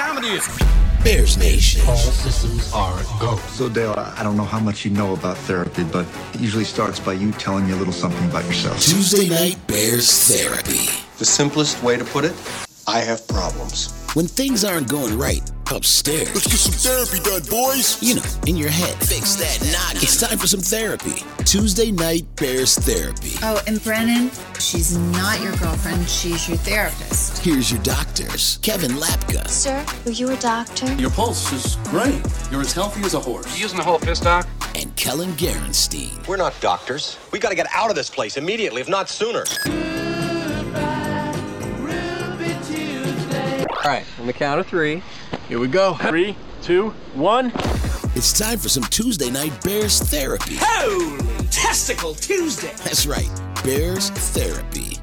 time it is. Bears Nation. All systems are go. So, Dale, I don't know how much you know about therapy, but it usually starts by you telling me a little something about yourself. Tuesday Night Bears Therapy. The simplest way to put it, I have problems. When things aren't going right upstairs. Let's get some therapy done, boys. You know, in your head. Fix that noggin. It's time for some therapy. Tuesday Night Bears Therapy. Oh, and Brennan, she's not your girlfriend, she's your therapist. Here's your doctors, Kevin Lapka. Sir, are you a doctor? Your pulse is great. You're as healthy as a horse. You using the whole fist, Doc? And Kellen Garenstein. We're not doctors. We got to get out of this place immediately, if not sooner. All right, on the count of three. Here we go. Three, two, one. It's time for some Tuesday Night Bears Therapy. Holy testicle Tuesday. That's right, Bears Therapy.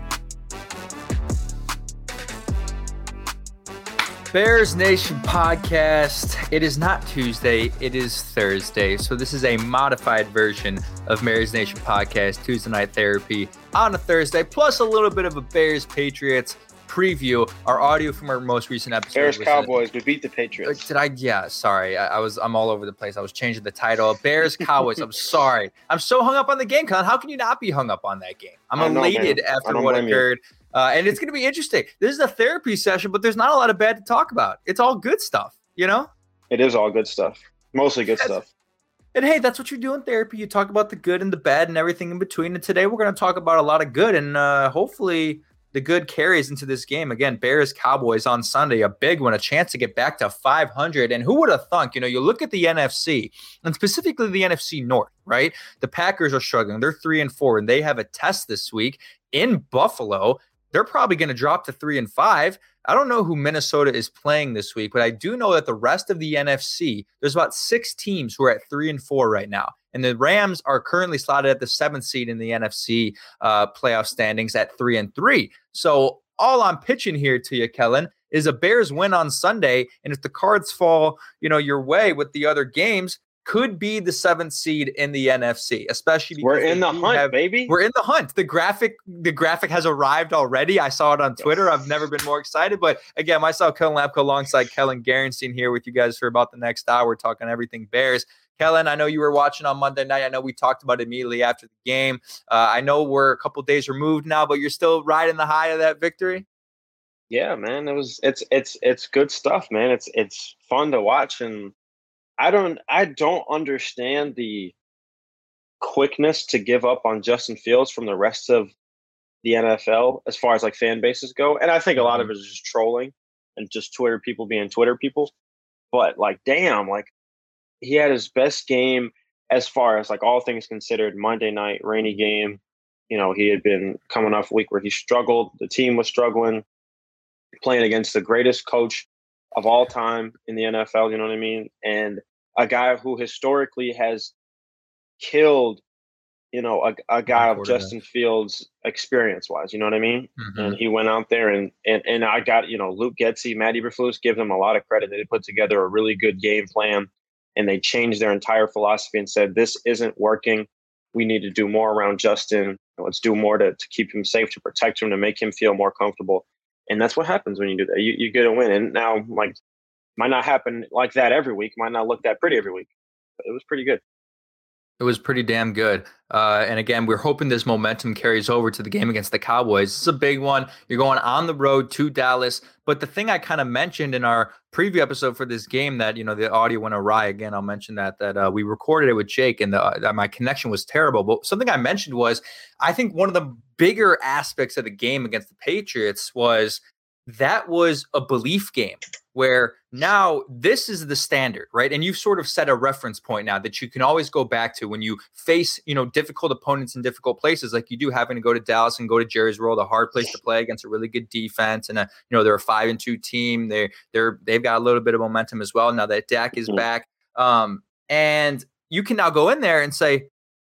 Bears Nation podcast. It is not Tuesday, it is Thursday. So, this is a modified version of Bears Nation podcast, Tuesday Night Therapy on a Thursday, plus a little bit of a Bears Patriots preview. Our audio from our most recent episode. Bears Cowboys. We beat the Patriots. Did I? Yeah, sorry. I, I was. I'm all over the place. I was changing the title. Bears Cowboys. I'm sorry. I'm so hung up on the game, Con. How can you not be hung up on that game? I'm know, elated. After what occurred. Uh, and it's going to be interesting. This is a therapy session, but there's not a lot of bad to talk about. It's all good stuff, you know? It is all good stuff. Mostly good stuff. And hey, that's what you do in therapy. You talk about the good and the bad and everything in between. And today we're going to talk about a lot of good and uh, hopefully the good carries into this game. Again, Bears Cowboys on Sunday, a big one, a chance to get back to 500. And who would have thunk? You know, you look at the NFC and specifically the NFC North, right? The Packers are struggling. They're three and four, and they have a test this week in Buffalo. They're probably going to drop to three and five. I don't know who Minnesota is playing this week, but I do know that the rest of the NFC, there's about six teams who are at three and four right now. And the Rams are currently slotted at the seventh seed in the NFC uh, playoff standings at three and three. So all I'm pitching here to you, Kellen, is a Bears win on Sunday. And if the cards fall, you know, your way with the other games, could be the seventh seed in the NFC, especially because We're in the hunt, have- baby. we're in the hunt. The graphic, the graphic has arrived already. I saw it on Twitter. I've never been more excited. But again, myself, Kellen Lapko, alongside Kellen Garenstein here with you guys for about the next hour, talking everything Bears. Kellen, I know you were watching on Monday night. I know we talked about it immediately after the game. Uh, I know we're a couple days removed now, but you're still riding the high of that victory. Yeah, man. It was it's it's it's good stuff, man. It's it's fun to watch and I don't I don't understand the quickness to give up on Justin Fields from the rest of the NFL as far as like fan bases go. And I think a lot of it is just trolling and just Twitter people being Twitter people. But like damn, like he had his best game as far as like all things considered, Monday night, rainy game. You know, he had been coming off a week where he struggled. The team was struggling, playing against the greatest coach of all time in the NFL. You know what I mean? And a guy who historically has killed, you know, a, a guy of. Justin Fields experience wise. You know what I mean? Mm-hmm. And he went out there and and and I got you know Luke Getsy, Matt Eberflus, give them a lot of credit. They put together a really good game plan, and they changed their entire philosophy and said this isn't working. We need to do more around Justin. Let's do more to, to keep him safe, to protect him, to make him feel more comfortable. And that's what happens when you do that. You you get a win. And now like might not happen like that every week, might not look that pretty every week. But it was pretty good. It was pretty damn good. Uh, and again, we're hoping this momentum carries over to the game against the Cowboys. Is a big one. You're going on the road to Dallas. But the thing I kind of mentioned in our preview episode for this game that, you know, the audio went awry. Again, I'll mention that, that uh, we recorded it with Jake and the, uh, my connection was terrible. But something I mentioned was I think one of the bigger aspects of the game against the Patriots was that was a belief game where now this is the standard, right? And you've sort of set a reference point now that you can always go back to when you face, you know, difficult opponents in difficult places, like you do having to go to Dallas and go to Jerry's World, a hard place to play against a really good defense, and a, you know they're a five and two team. They they're they've got a little bit of momentum as well now that Dak is back, um, and you can now go in there and say,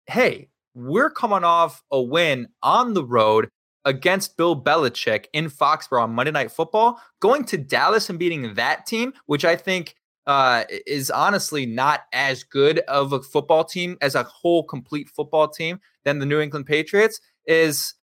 hey, we're coming off a win on the road against Bill Belichick in Foxborough on Monday Night Football, going to Dallas and beating that team, which I think uh, is honestly not as good of a football team as a whole complete football team than the New England Patriots, is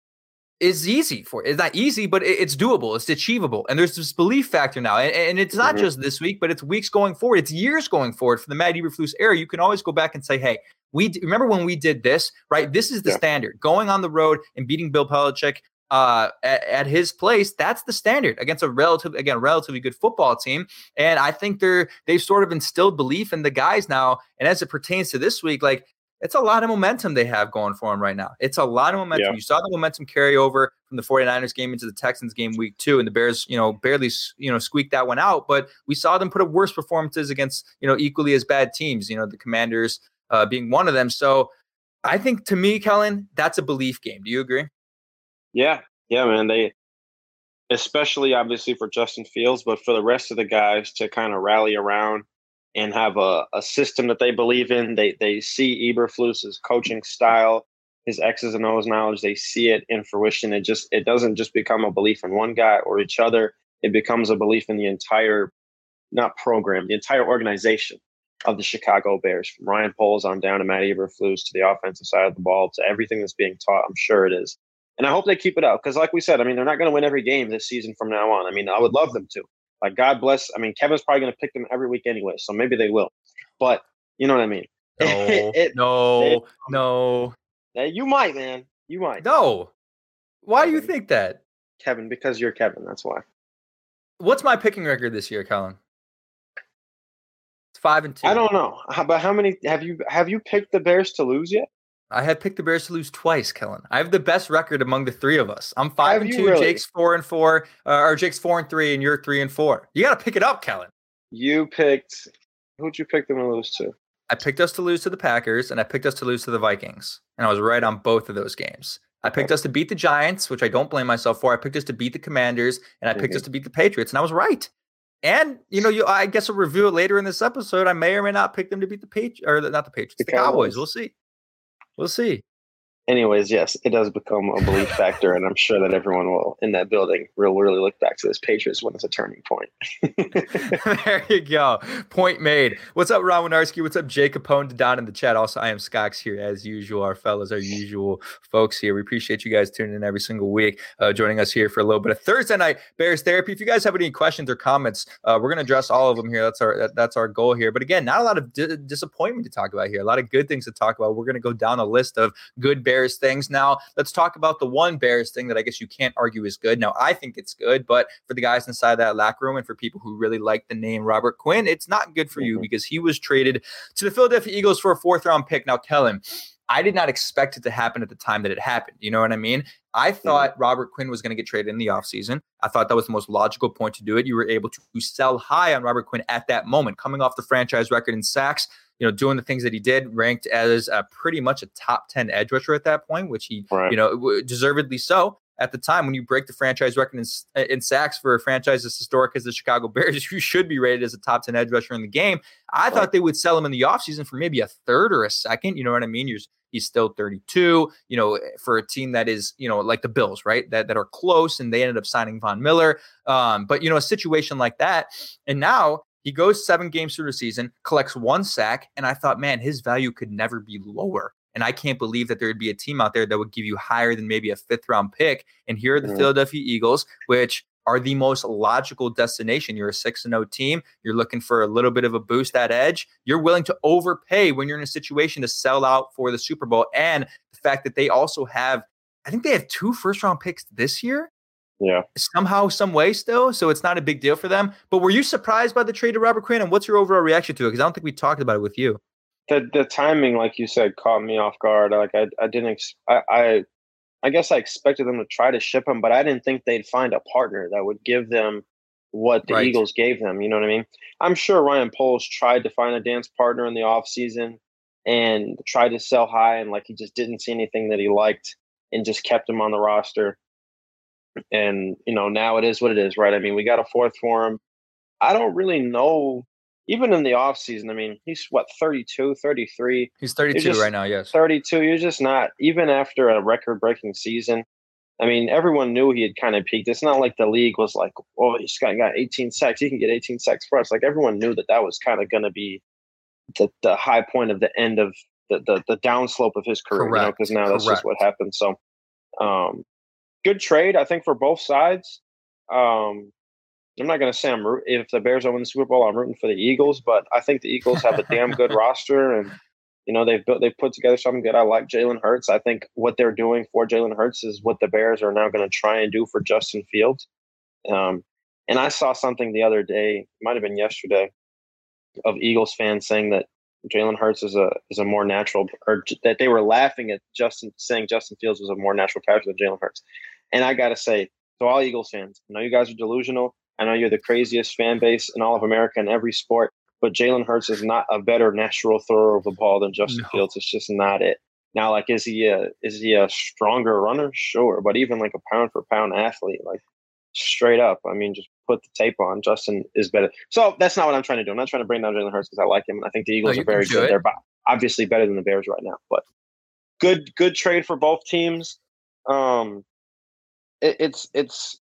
is easy for it's not easy but it's doable it's achievable and there's this belief factor now and, and it's not mm-hmm. just this week but it's weeks going forward it's years going forward for the Matt Eberflus era you can always go back and say hey we d- remember when we did this right this is the yeah. standard going on the road and beating Bill Belichick uh, at, at, his place, that's the standard against a relative, again, relatively good football team. And I think they're they've sort of instilled belief in the guys now. And as it pertains to this week, like it's a lot of momentum they have going for them right now. It's a lot of momentum. Yeah. You saw the momentum carry over from the 49ers game into the Texans game week two, and the Bears, you know, barely, you know, squeaked that one out. But we saw them put up worse performances against, you know, equally as bad teams, you know, the Commanders uh, being one of them. So I think to me, Kellen, that's a belief game. Do you agree? Yeah, yeah, man. They, especially obviously for Justin Fields, but for the rest of the guys to kind of rally around and have a, a system that they believe in. They they see Eberflus's coaching style, his X's and O's knowledge. They see it in fruition. It just it doesn't just become a belief in one guy or each other. It becomes a belief in the entire, not program, the entire organization of the Chicago Bears, from Ryan Poles on down to Matt Eberflus to the offensive side of the ball to everything that's being taught. I'm sure it is. And I hope they keep it up because, like we said, I mean, they're not going to win every game this season from now on. I mean, I would love them to. Like, God bless. I mean, Kevin's probably going to pick them every week anyway, so maybe they will. But you know what I mean? No, it, no, it, no. You might, man. You might. No. Why Kevin. do you think that? Kevin, because you're Kevin. That's why. What's my picking record this year, Colin? It's five and two. I don't know, but how many have you have you picked the Bears to lose yet? I had picked the Bears to lose twice, Kellen. I have the best record among the three of us. I'm five have and two. Really? Jake's four and four, uh, or Jake's four and three, and you're three and four. You got to pick it up, Kellen. You picked. Who'd you pick them to lose to? I picked us to lose to the Packers, and I picked us to lose to the Vikings, and I was right on both of those games. I picked us to beat the Giants, which I don't blame myself for. I picked us to beat the Commanders, and I picked mm-hmm. us to beat the Patriots, and I was right. And you know, you I guess I'll review it later in this episode. I may or may not pick them to beat the Patriots, or not the Patriots, the, the Cowboys. Cowboys. We'll see. We'll see anyways, yes, it does become a belief factor, and I'm sure that everyone will in that building will really look back to this Patriots when it's a turning point. there you go. Point made. What's up, Ron Winarski? What's up, Jacob Capone down in the chat? Also, I am Skox here as usual. Our fellows, our usual folks here. We appreciate you guys tuning in every single week, uh, joining us here for a little bit of Thursday night Bears therapy. If you guys have any questions or comments, uh, we're gonna address all of them here. That's our that, that's our goal here. But again, not a lot of di- disappointment to talk about here. A lot of good things to talk about. We're gonna go down a list of good Bears things. Now, let's talk about the one Bears thing that I guess you can't argue is good. Now, I think it's good, but for the guys inside that locker room and for people who really like the name Robert Quinn, it's not good for mm-hmm. you because he was traded to the Philadelphia Eagles for a fourth round pick. Now, tell him, I did not expect it to happen at the time that it happened. You know what I mean? I thought. Robert Quinn was going to get traded in the offseason. I thought that was the most logical point to do it. You were able to sell high on Robert Quinn at that moment, coming off the franchise record in sacks, you know, doing the things that he did, ranked as a pretty much a top 10 edge rusher at that point, which he, right. you know, deservedly so. At the time, when you break the franchise record in, in sacks for a franchise as historic as the Chicago Bears, you should be rated as a top 10 edge rusher in the game. I right. thought they would sell him in the offseason for maybe a third or a second. You know what I mean? You're, he's still 32, you know, for a team that is, you know, like the Bills, right? That, that are close and they ended up signing Von Miller. Um, but, you know, a situation like that. And now he goes seven games through the season, collects one sack, and I thought, man, his value could never be lower. And I can't believe that there would be a team out there that would give you higher than maybe a fifth round pick. And here are the mm-hmm. Philadelphia Eagles, which are the most logical destination. You're a 6 0 team. You're looking for a little bit of a boost at edge. You're willing to overpay when you're in a situation to sell out for the Super Bowl. And the fact that they also have, I think they have two first round picks this year. Yeah. Somehow, some way still. So it's not a big deal for them. But were you surprised by the trade of Robert Quinn? And what's your overall reaction to it? Because I don't think we talked about it with you. The the timing, like you said, caught me off guard. Like I, I didn't ex- I, I I guess I expected them to try to ship him, but I didn't think they'd find a partner that would give them what the right. Eagles gave them. You know what I mean? I'm sure Ryan Poles tried to find a dance partner in the off season and tried to sell high and like he just didn't see anything that he liked and just kept him on the roster and you know now it is what it is right i mean we got a fourth for him i don't really know even in the off season i mean he's what 32 33 he's 32 right now yes 32 you're just not even after a record breaking season i mean everyone knew he had kind of peaked it's not like the league was like oh he's got, got 18 sacks he can get 18 sacks for us like everyone knew that that was kind of going to be the, the high point of the end of the the, the downslope of his career because you know, because now that's Correct. just what happened so um good trade, I think, for both sides. Um, I'm not going to say I'm root- if the Bears don't win the Super Bowl, I'm rooting for the Eagles, but I think the Eagles have a damn good roster, and you know they've built they've put together something good. I like Jalen Hurts. I think what they're doing for Jalen Hurts is what the Bears are now going to try and do for Justin Fields. Um, and I saw something the other day, might have been yesterday, of Eagles fans saying that Jalen Hurts is a is a more natural, or that they were laughing at Justin saying Justin Fields was a more natural character than Jalen Hurts. And I got to say, to all Eagles fans, I know you guys are delusional. I know you're the craziest fan base in all of America in every sport, but Jalen Hurts is not a better natural thrower of the ball than Justin No. Fields. It's just not it. Now, like, is he a is he a stronger runner? Sure, but even like a pound for pound athlete, like straight up, I mean, just put the tape on. Justin is better. So that's not what I'm trying to do. I'm not trying to bring down Jalen Hurts because I like him, and I think the Eagles you are very good. it. They're obviously better than the Bears right now, but good good trade for both teams. Um, it, it's it's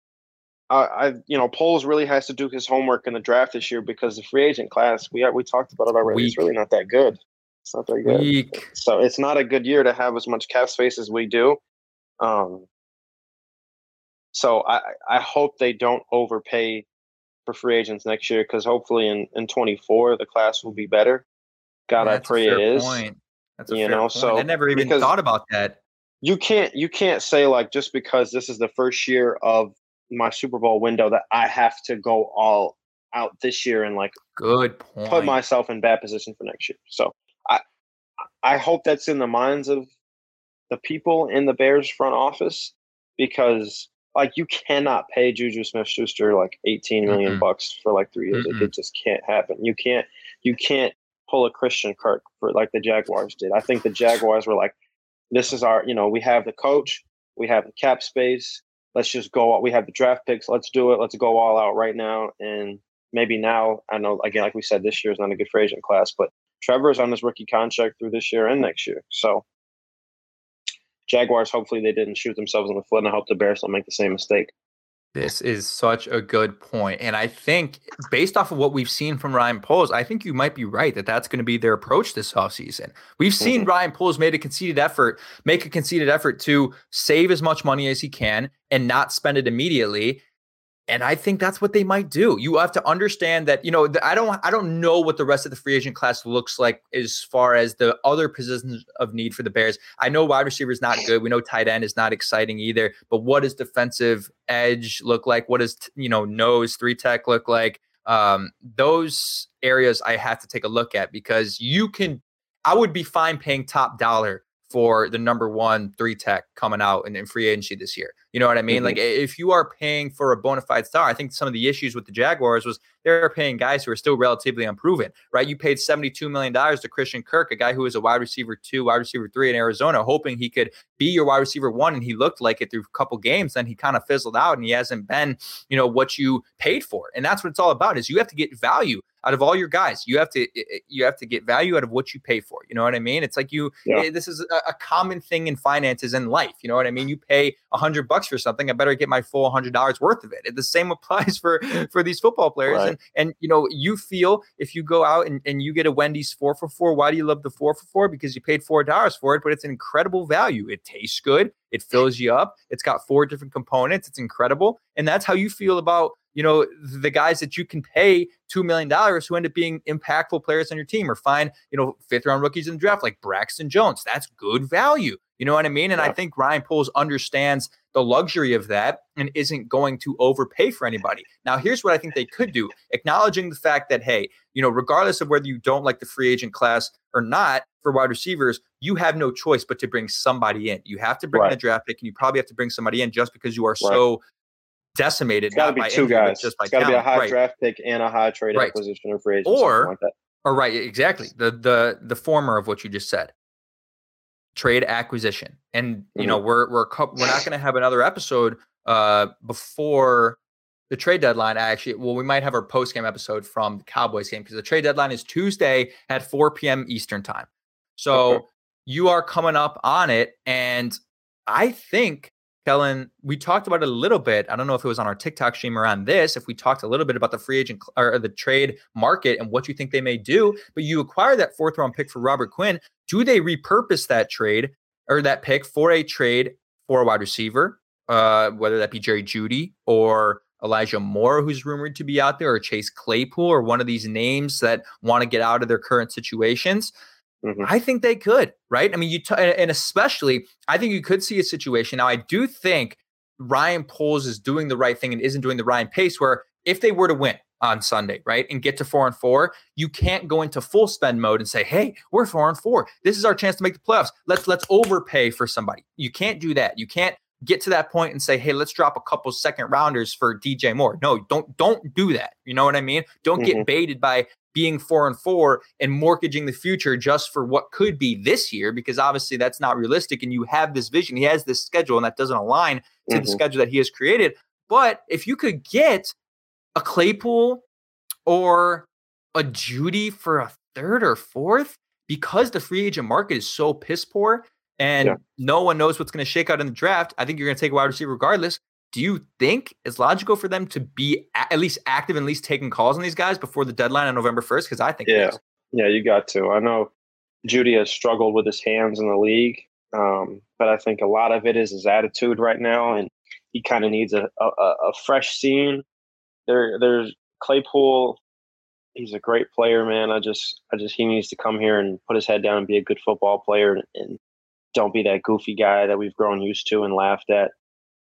uh, I you know Poles really has to do his homework in the draft this year because the free agent class we we talked about it already. It's really not that good. It's not that good. Weak. So it's not a good year to have as much cap space as we do. Um, so I I hope they don't overpay for free agents next year because hopefully in in 24 the class will be better. God, That's I pray it is. Point. That's a You know, point. so I never even thought about that. you can't you can't say like just because this is the first year of my Super Bowl window that I have to go all out this year and like Good point. put myself in bad position for next year. So I I hope that's in the minds of the people in the Bears front office because like you cannot pay Juju Smith Schuster like 18 million Mm-mm. bucks for like three years. Mm-mm. It, it just can't happen. You can't you can't pull a Christian Kirk for like the Jaguars did. I think the Jaguars were like, this is our, you know, we have the coach, we have the cap space. Let's just go. We have the draft picks. Let's do it. Let's go all out right now. And maybe now, I know again, like we said, this year is not a good free agent class, but Trevor is on his rookie contract through this year and next year. So Jaguars, hopefully they didn't shoot themselves in the foot, and I hope the Bears don't make the same mistake. This is such a good point. And I think, based off of what we've seen from Ryan Poles, I think you might be right that that's going to be their approach this offseason. We've seen Mhm. Ryan Poles made a conceded effort, make a conceded effort to save as much money as he can and not spend it immediately. And I think that's what they might do. You have to understand that, you know, I don't I don't know what the rest of the free agent class looks like as far as the other positions of need for the Bears. I know wide receiver is not good. We know tight end is not exciting either. But what does defensive edge look like? What does you know nose three tech look like? Um, those areas I have to take a look at because you can. I would be fine paying top dollar for the number one three tech coming out in, in free agency this year. You know what I mean? Mhm. Like if you are paying for a bona fide star, I think some of the issues with the Jaguars was they're paying guys who are still relatively unproven, right? You paid $72 million to Christian Kirk, a guy who was a wide receiver two, wide receiver three in Arizona, hoping he could be your wide receiver one. And he looked like it through a couple games. Then he kind of fizzled out and he hasn't been, you know, what you paid for. And that's what it's all about is you have to get value out of all your guys. You have to you have to get value out of what you pay for. You know what I mean? It's like you Yeah. eh, this is a, a common thing in finances and life. You know what I mean? You pay a hundred bucks for something, I better get my full hundred dollars worth of it. And the same applies for for these football players. Right. And and you know, you feel if you go out and, and you get a Wendy's four for four, why do you love the four for four? Because you paid four dollars for it, but it's an incredible value. It tastes good, it fills you up, it's got four different components, it's incredible. And that's how you feel about you know the guys that you can pay two million dollars who end up being impactful players on your team or find you know fifth round rookies in the draft like Braxton Jones. That's good value. You know what I mean? And I think Ryan Poles understands the luxury of that and isn't going to overpay for anybody. Now, here's what I think they could do, acknowledging the fact that hey, you know, regardless of whether you don't like the free agent class or not for wide receivers, you have no choice but to bring somebody in. You have to bring in a draft pick, and you probably have to bring somebody in just because you are so decimated. It's got to be by two injury, guys. just by It's got to be a high Right. draft pick and a high trade Right. acquisition or free agent, Or- like that. Or right, exactly. The the the former of what you just said. Trade acquisition. And you know, we're we're we're not going to have another episode uh before the trade deadline. Actually, well, we might have our post game episode from the Cowboys game because the trade deadline is Tuesday at 4 p.m. Eastern time. So Okay. you are coming up on it, and I think Kellen, we talked about it a little bit. I don't know if it was on our TikTok stream or on this. If we talked a little bit about the free agent or the trade market and what you think they may do, but you acquire that fourth round pick for Robert Quinn. Do they repurpose that trade or that pick for a trade for a wide receiver, uh, whether that be Jerry Jeudy or Elijah Moore, who's rumored to be out there, or Chase Claypool, or one of these names that want to get out of their current situations. Mm-hmm. I think they could, right? I mean, you t- and especially, I think you could see a situation. Now, I do think Ryan Poles is doing the right thing and isn't doing the Ryan Pace, where if they were to win on Sunday, right, and get to four and four, you can't go into full spend mode and say, "Hey, we're four and four. This is our chance to make the playoffs. Let's let's overpay for somebody." You can't do that. You can't get to that point and say, "Hey, let's drop a couple second rounders for DJ Moore." No, don't don't do that. You know what I mean? Don't mm-hmm. get baited by being four and four and mortgaging the future just for what could be this year, because obviously that's not realistic. And you have this vision. He has this schedule, and that doesn't align to mm-hmm. the schedule that he has created. But if you could get a Claypool or a Jeudy for a third or fourth, because the free agent market is so piss poor and yeah. no one knows what's going to shake out in the draft, I think you're going to take a wide receiver regardless. Do you think it's logical for them to be at least active and at least taking calls on these guys before the deadline on November 1st? Because I think yeah, yeah, you got to. I know Jeudy has struggled with his hands in the league, um, but I think a lot of it is his attitude right now, and he kind of needs a, a, a fresh scene. There, there's Claypool. He's a great player, man. I just, I just, he needs to come here and put his head down and be a good football player, and, and don't be that goofy guy that we've grown used to and laughed at.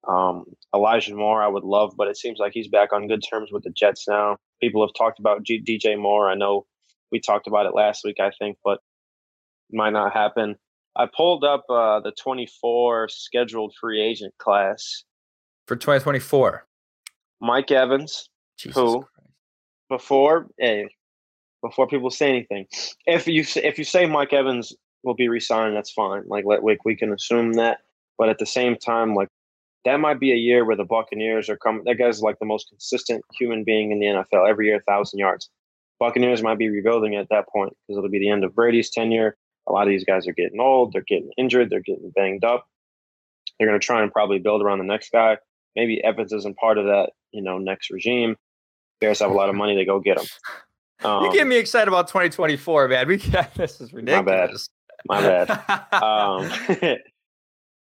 Um, Elijah Moore, I would love, but it seems like he's back on good terms with the Jets now. People have talked about G- DJ Moore. I know we talked about it last week, I think, but might not happen. I pulled up uh, the 24 scheduled free agent class for 2024. Mike Evans, Jesus who Christ. before hey, before people say anything, if you if you say Mike Evans will be resigned, that's fine. Like let we, we can assume that, but at the same time, like that might be a year where the Buccaneers are coming. That guy's like the most consistent human being in the NFL every year, thousand yards. Buccaneers might be rebuilding at that point because it'll be the end of Brady's tenure. A lot of these guys are getting old. They're getting injured. They're getting banged up. They're going to try and probably build around the next guy. Maybe Evans isn't part of that, you know, next regime. Bears have a lot of money. They go get him. Um, you get me excited about 2024, man. We this is ridiculous. My bad. My bad. um,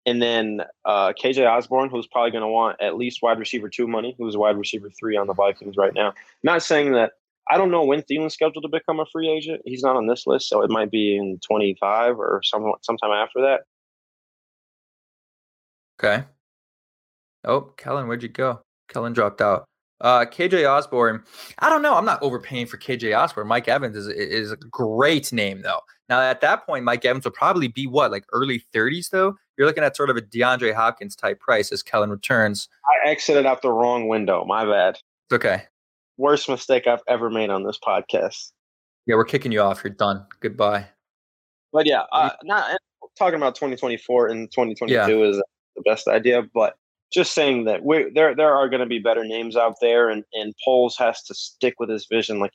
And then uh, KJ Osborn, who's probably going to want at least wide receiver two money, who's wide receiver three on the Vikings right now. Not saying that I don't know when Thielen's scheduled to become a free agent. He's not on this list, so it might be in 25 or some sometime after that. Okay. Oh, Kellen, where'd you go? Kellen dropped out. Uh, KJ Osborn. I don't know. I'm not overpaying for KJ Osborn. Mike Evans is is a great name though. Now at that point, Mike Evans will probably be what, like early 30s though. You're looking at sort of a DeAndre Hopkins type price as Kellen returns. I exited out the wrong window. My bad. It's okay. Worst mistake I've ever made on this podcast. Yeah, we're kicking you off. You're done. Goodbye. But yeah, uh, not talking about 2024 and 2022 yeah. is the best idea, but just saying that we there there are going to be better names out there, and and Poles has to stick with his vision. Like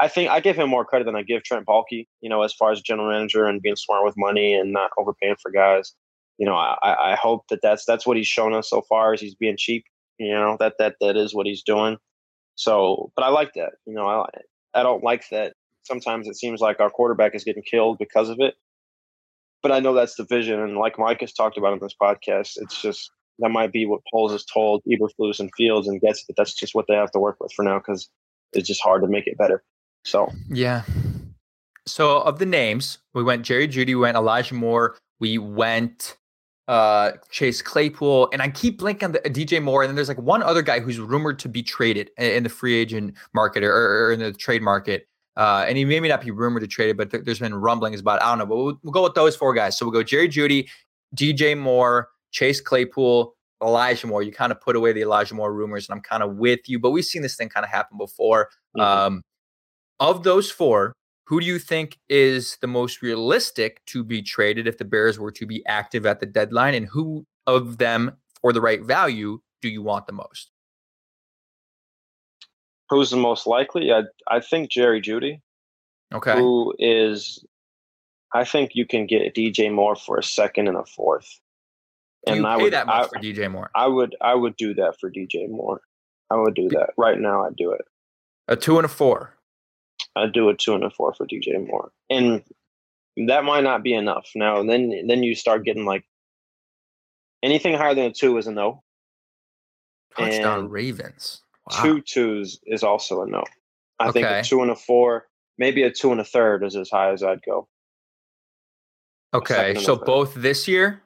I think I give him more credit than I give Trent Baalke. You know, as far as general manager and being smart with money and not overpaying for guys. You know, I I hope that that's that's what he's shown us so far. Is he's being cheap. You know that that that is what he's doing. So, but I like that. You know, I I don't like that. Sometimes it seems like our quarterback is getting killed because of it. But I know that's the vision, and like Mike has talked about in this podcast, it's just that might be what Poles has told Eberflus and Fields and gets that that's just what they have to work with for now because it's just hard to make it better. So yeah. So of the names, we went Jerry Jeudy, we went Elijah Moore, we went uh Chase Claypool, and I keep blinking on the DJ Moore, and then there's like one other guy who's rumored to be traded in the free agent market or, or in the trade market. Uh, and he may not be rumored to trade it, but th- there's been rumblings about I don't know, but we'll, we'll, go with those four guys. So we'll go Jerry Jeudy, DJ Moore, Chase Claypool, Elijah Moore. You kind of put away the Elijah Moore rumors, and I'm kind of with you. But we've seen this thing kind of happen before. Mm-hmm. Um, of those four, who do you think is the most realistic to be traded if the Bears were to be active at the deadline? And who of them, for the right value, do you want the most? Who's the most likely? I I think Jerry Jeudy. Okay. Who is? I think you can get DJ Moore for a second and a fourth and you I would that much I, for DJ Moore. I would I would do that for DJ Moore. I would do that right now. I'd do it. A two and a four. I'd do a two and a four for DJ Moore, and that might not be enough. Now, then then you start getting like Anything higher than a two is a no. Touchdown And Ravens. Wow. Two twos is also a no. I think a two and a four, maybe a two and a third is as high as I'd go. Okay, second and a so both this year.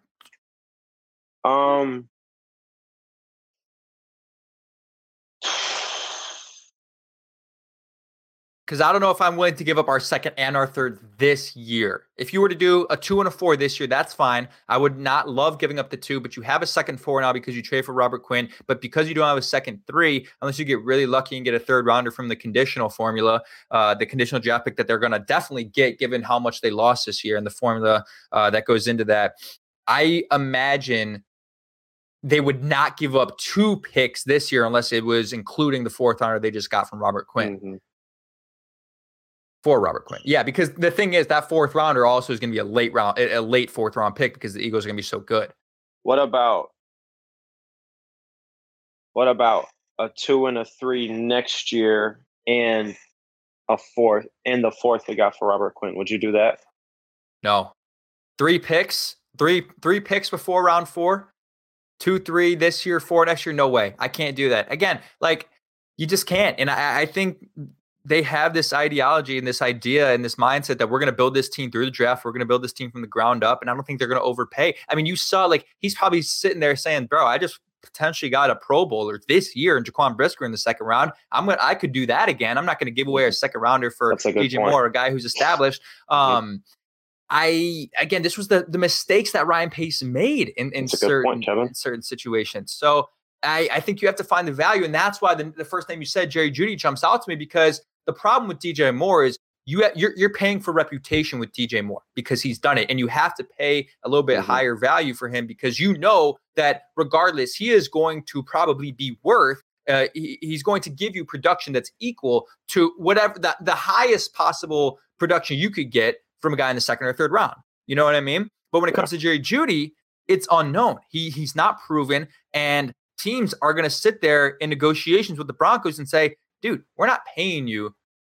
Um, because I don't know if I'm willing to give up our second and our third this year. If you were to do a two and a four this year, that's fine. I would not love giving up the two, but you have a second four now because you trade for Robert Quinn. But because you don't have a second three, unless you get really lucky and get a third rounder from the conditional formula, uh, the conditional draft pick that they're going to definitely get given how much they lost this year and the formula uh, that goes into that. I imagine they would not give up two picks this year unless it was including the fourth rounder they just got from Robert Quinn mhm. for Robert Quinn. Yeah, because the thing is that fourth rounder also is going to be a late round, a late fourth round pick because the Eagles are going to be so good. What about what about a two and a three next year and a fourth and the fourth we got for Robert Quinn? Would you do that? No, three picks, three three picks before round four, two three this year, four next year. No way, I can't do that again. Like you just can't. And I, I think they have this ideology and this idea and this mindset that we're going to build this team through the draft. We're going to build this team from the ground up. And I don't think they're going to overpay. I mean, you saw like he's probably sitting there saying, "Bro, I just." Potentially got a Pro Bowler this year and Jaquan Brisker in the second round. I'm gonna I could do that again. I'm not gonna give away a second rounder for DJ. Moore, a guy who's established. Um, I again, this was the the mistakes that Ryan Pace made in, in That's a good certain point, in certain situations. So I, I think you have to find the value, and that's why the, the first name you said, Jerry Jeudy, jumps out to me because the problem with DJ Moore is you you're you're paying for reputation with DJ Moore because he's done it, and you have to pay a little bit Mhm. higher value for him because you know that regardless, he is going to probably be worth. Uh, he, he's going to give you production that's equal to whatever the, the highest possible production you could get from a guy in the second or third round. You know what I mean? But when it comes to Jerry Jeudy, it's unknown. He he's not proven, and teams are going to sit there in negotiations with the Broncos and say, "Dude, we're not paying you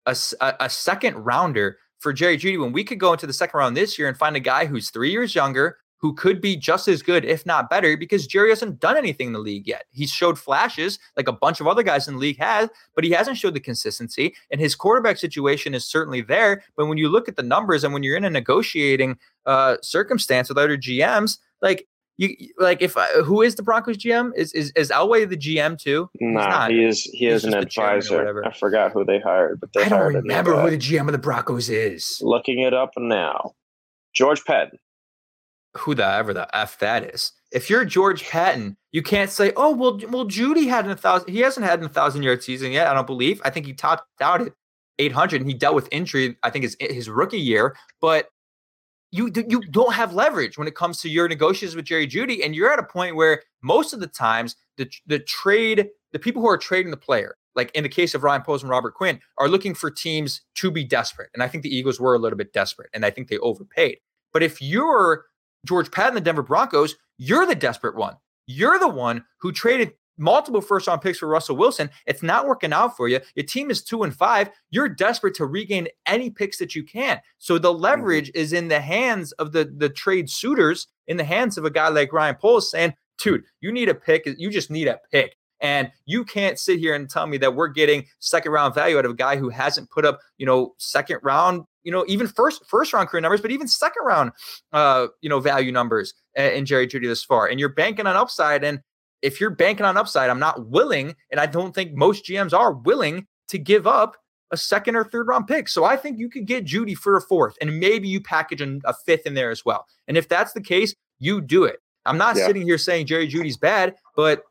a a second rounder for Jerry Jeudy when we could go into the second round this year and find a guy who's three years younger." Who could be just as good, if not better, because Jerry hasn't done anything in the league yet. He's showed flashes like a bunch of other guys in the league have, but he hasn't showed the consistency. And his quarterback situation is certainly there. But when you look at the numbers and when you're in a negotiating uh, circumstance with other GMs, like you, like if who is the Broncos GM? Is is is Elway the GM too? Nah, he is he He's is an just the chairman or advisor. I forgot who they hired, but they I don't hired a new remember who the GM of the Broncos is. Looking it up now. George Paton. Who the ever the f that is. If you're George Paton, you can't say, "Oh, well, well, Jeudy had a thousand. He hasn't had a thousand yard season yet. I don't believe. I think he topped out at 800, and he dealt with injury. I think his his rookie year, but you you don't have leverage when it comes to your negotiations with Jerry Jeudy, and you're at a point where most of the times the the trade the people who are trading the player, like in the case of Ryan Poles and Robert Quinn, are looking for teams to be desperate, and I think the Eagles were a little bit desperate, and I think they overpaid. But if you're George Paton, the Denver Broncos, you're the desperate one. You're the one who traded multiple first round picks for Russell Wilson. It's not working out for you. Your team is two and five. You're desperate to regain any picks that you can. So the mm-hmm. leverage is in the hands of the, the trade suitors, in the hands of a guy like Ryan Poles saying, dude, you need a pick. You just need a pick. And you can't sit here and tell me that we're getting second round value out of a guy who hasn't put up, you know, second round, you know, even first first round career numbers, but even second round, uh, you know, value numbers in Jerry Jeudy this far. And you're banking on upside. And if you're banking on upside, I'm not willing, and I don't think most GMs are willing to give up a second or third round pick. So I think you could get Jeudy for a fourth, and maybe you package a fifth in there as well. And if that's the case, you do it. I'm not Yeah. sitting here saying Jerry Jeudy's bad, but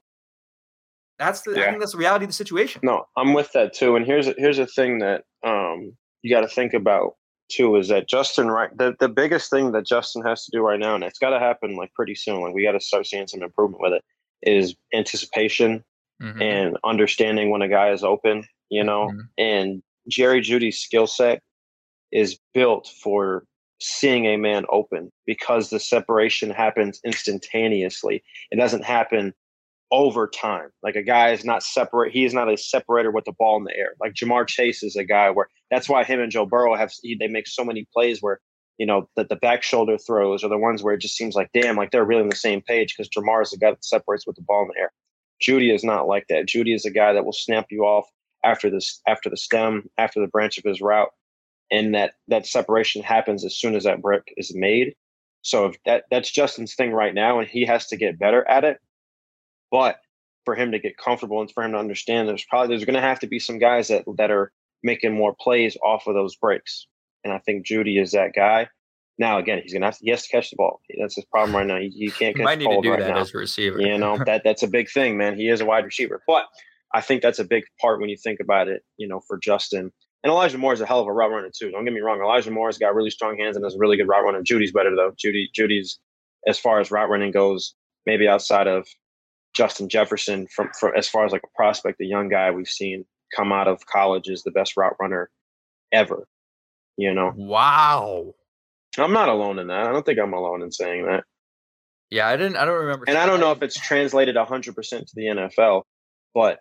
that's the I think that's the reality of the situation. No, I'm with that too. And here's a, here's a thing that um, you got to think about too is that Justin right the, the biggest thing that Justin has to do right now, and it's got to happen like pretty soon. Like we got to start seeing some improvement with it. Is anticipation Mhm. and understanding when a guy is open. You know, Mhm. and Jerry Jeudy's skill set is built for seeing a man open because the separation happens instantaneously. It doesn't happen over time. Like a guy is not separate. He is not a separator with the ball in the air. Like Ja'Marr Chase is a guy where that's why him and Joe Burrow have they make so many plays where you know, that the back shoulder throws are the ones where it just seems like, damn, like they're really on the same page because Jamar is the guy that separates with the ball in the air. Jeudy is not like that. Jeudy is a guy that will snap you off after this after the stem, after the branch of his route. And that that separation happens as soon as that brick is made. So if that that's Justin's thing right now, and he has to get better at it. But for him to get comfortable and for him to understand, there's probably there's going to have to be some guys that that are making more plays off of those breaks. And I think Jeudy is that guy. Now again, he's gonna have to he has to catch the ball. That's his problem right now. He, he can't catch might the need ball to do right that now. as a receiver. You know that that's a big thing, man. He is a wide receiver, but I think that's a big part when you think about it. You know, for Justin and Elijah Moore is a hell of a route runner too. Don't get me wrong. Elijah Moore's got really strong hands and is a really good route runner. Jeudy's better though. Jeudy Jeudy's as far as route running goes, maybe outside of Justin Jefferson, from, from as far as like a prospect, a young guy we've seen come out of college is the best route runner ever. You know, Wow. I'm not alone in that. I don't think I'm alone in saying that. Yeah, I didn't. I don't remember. And I don't know if it's translated 100 percent to the NFL, but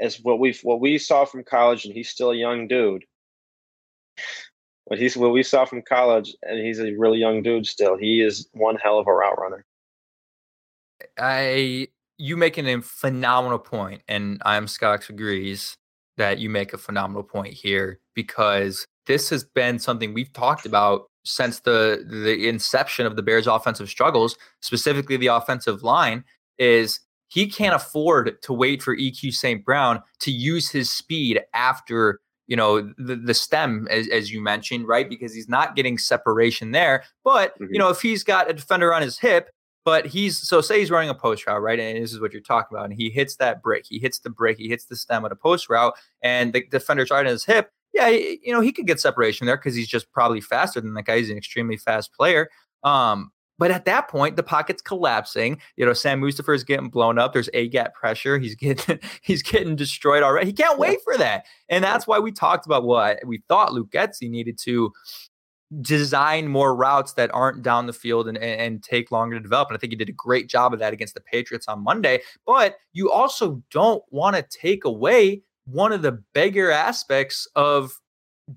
as what we what we saw from college, and he's still a young dude. What he's what we saw from college, and he's a really young dude still. He is one hell of a route runner. I you making a phenomenal point, and I'm Scott agrees that you make a phenomenal point here because this has been something we've talked about since the the inception of the Bears' offensive struggles, specifically the offensive line, is he can't afford to wait for EQ St. Brown to use his speed after you know the, the stem as, as you mentioned right because he's not getting separation there but Mhm. you know if he's got a defender on his hip but he's so say he's running a post route right and this is what you're talking about and he hits that break he hits the break he hits the stem at a post route and the defender's right on his hip yeah you know he could get separation there because he's just probably faster than that guy he's an extremely fast player um but at that point, the pocket's collapsing. You know, Sam Mustipher is getting blown up. There's a gap pressure. He's getting he's getting destroyed already. He can't wait for that, and that's why we talked about what we thought Luke Getsy needed to design more routes that aren't down the field and, and, take longer to develop. And I think he did a great job of that against the Patriots on Monday. But you also don't want to take away one of the bigger aspects of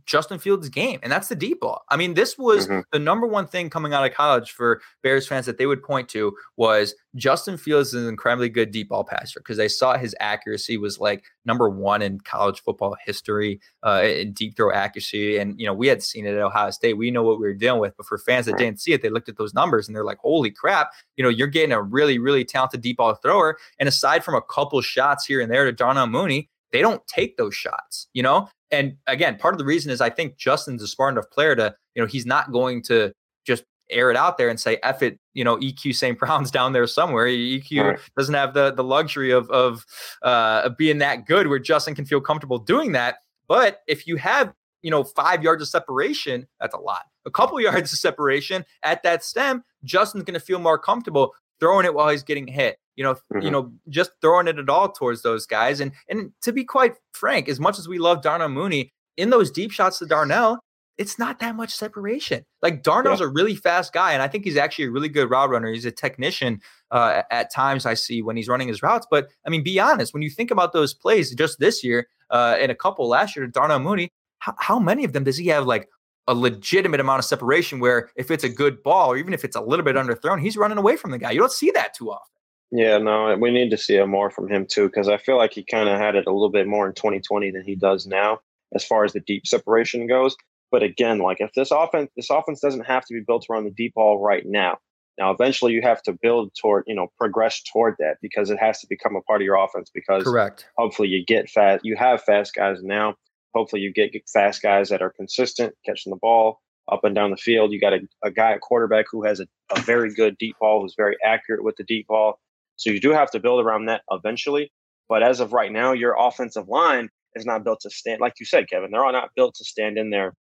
Justin Fields' game, and that's the deep ball. I mean, this was Mhm. the number one thing coming out of college for Bears fans that they would point to was Justin Fields is an incredibly good deep ball passer because they saw his accuracy was like number one in college football history uh, in deep throw accuracy. And you know, we had seen it at Ohio State. We know what we were dealing with, but for fans that didn't see it, they looked at those numbers and they're like, "Holy crap!" You know, you're getting a really, really talented deep ball thrower. And aside from a couple shots here and there to Darnell Mooney, they don't take those shots. You know, and again, part of the reason is I think Justin's a smart enough player to, you know, he's not going to just air it out there and say, F it, you know, EQ St. Brown's down there somewhere. EQ Right. doesn't have the the luxury of of uh of being that good where Justin can feel comfortable doing that. But if you have, you know, five yards of separation, that's a lot. A couple yards of separation at that stem, Justin's gonna feel more comfortable throwing it while he's getting hit. You know, you Mhm. know, just throwing it at all towards those guys. And and to be quite frank, as much as we love Darnell Mooney, in those deep shots to Darnell, it's not that much separation. Like Darnell's a really fast guy, and I think he's actually a really good route runner. He's a technician uh, at times. I see when he's running his routes. But I mean, be honest. When you think about those plays just this year uh, and a couple last year Darnell Mooney, how, how many of them does he have like a legitimate amount of separation? Where if it's a good ball, or even if it's a little bit underthrown, he's running away from the guy. You don't see that too often. Yeah, no, we need to see more from him too, because I feel like he kind of had it a little bit more in 2020 than he does now, as far as the deep separation goes. But again, like if this offense, this offense doesn't have to be built around the deep ball right now. Now, eventually, you have to build toward, you know, progress toward that because it has to become a part of your offense. Because Correct. hopefully, you get fast. You have fast guys now. Hopefully, you get fast guys that are consistent catching the ball up and down the field. You got a, a guy at quarterback who has a, a very good deep ball, who's very accurate with the deep ball. So you do have to build around that eventually. But as of right now, your offensive line is not built to stand, like you said, Kevin. They're all not built to stand in there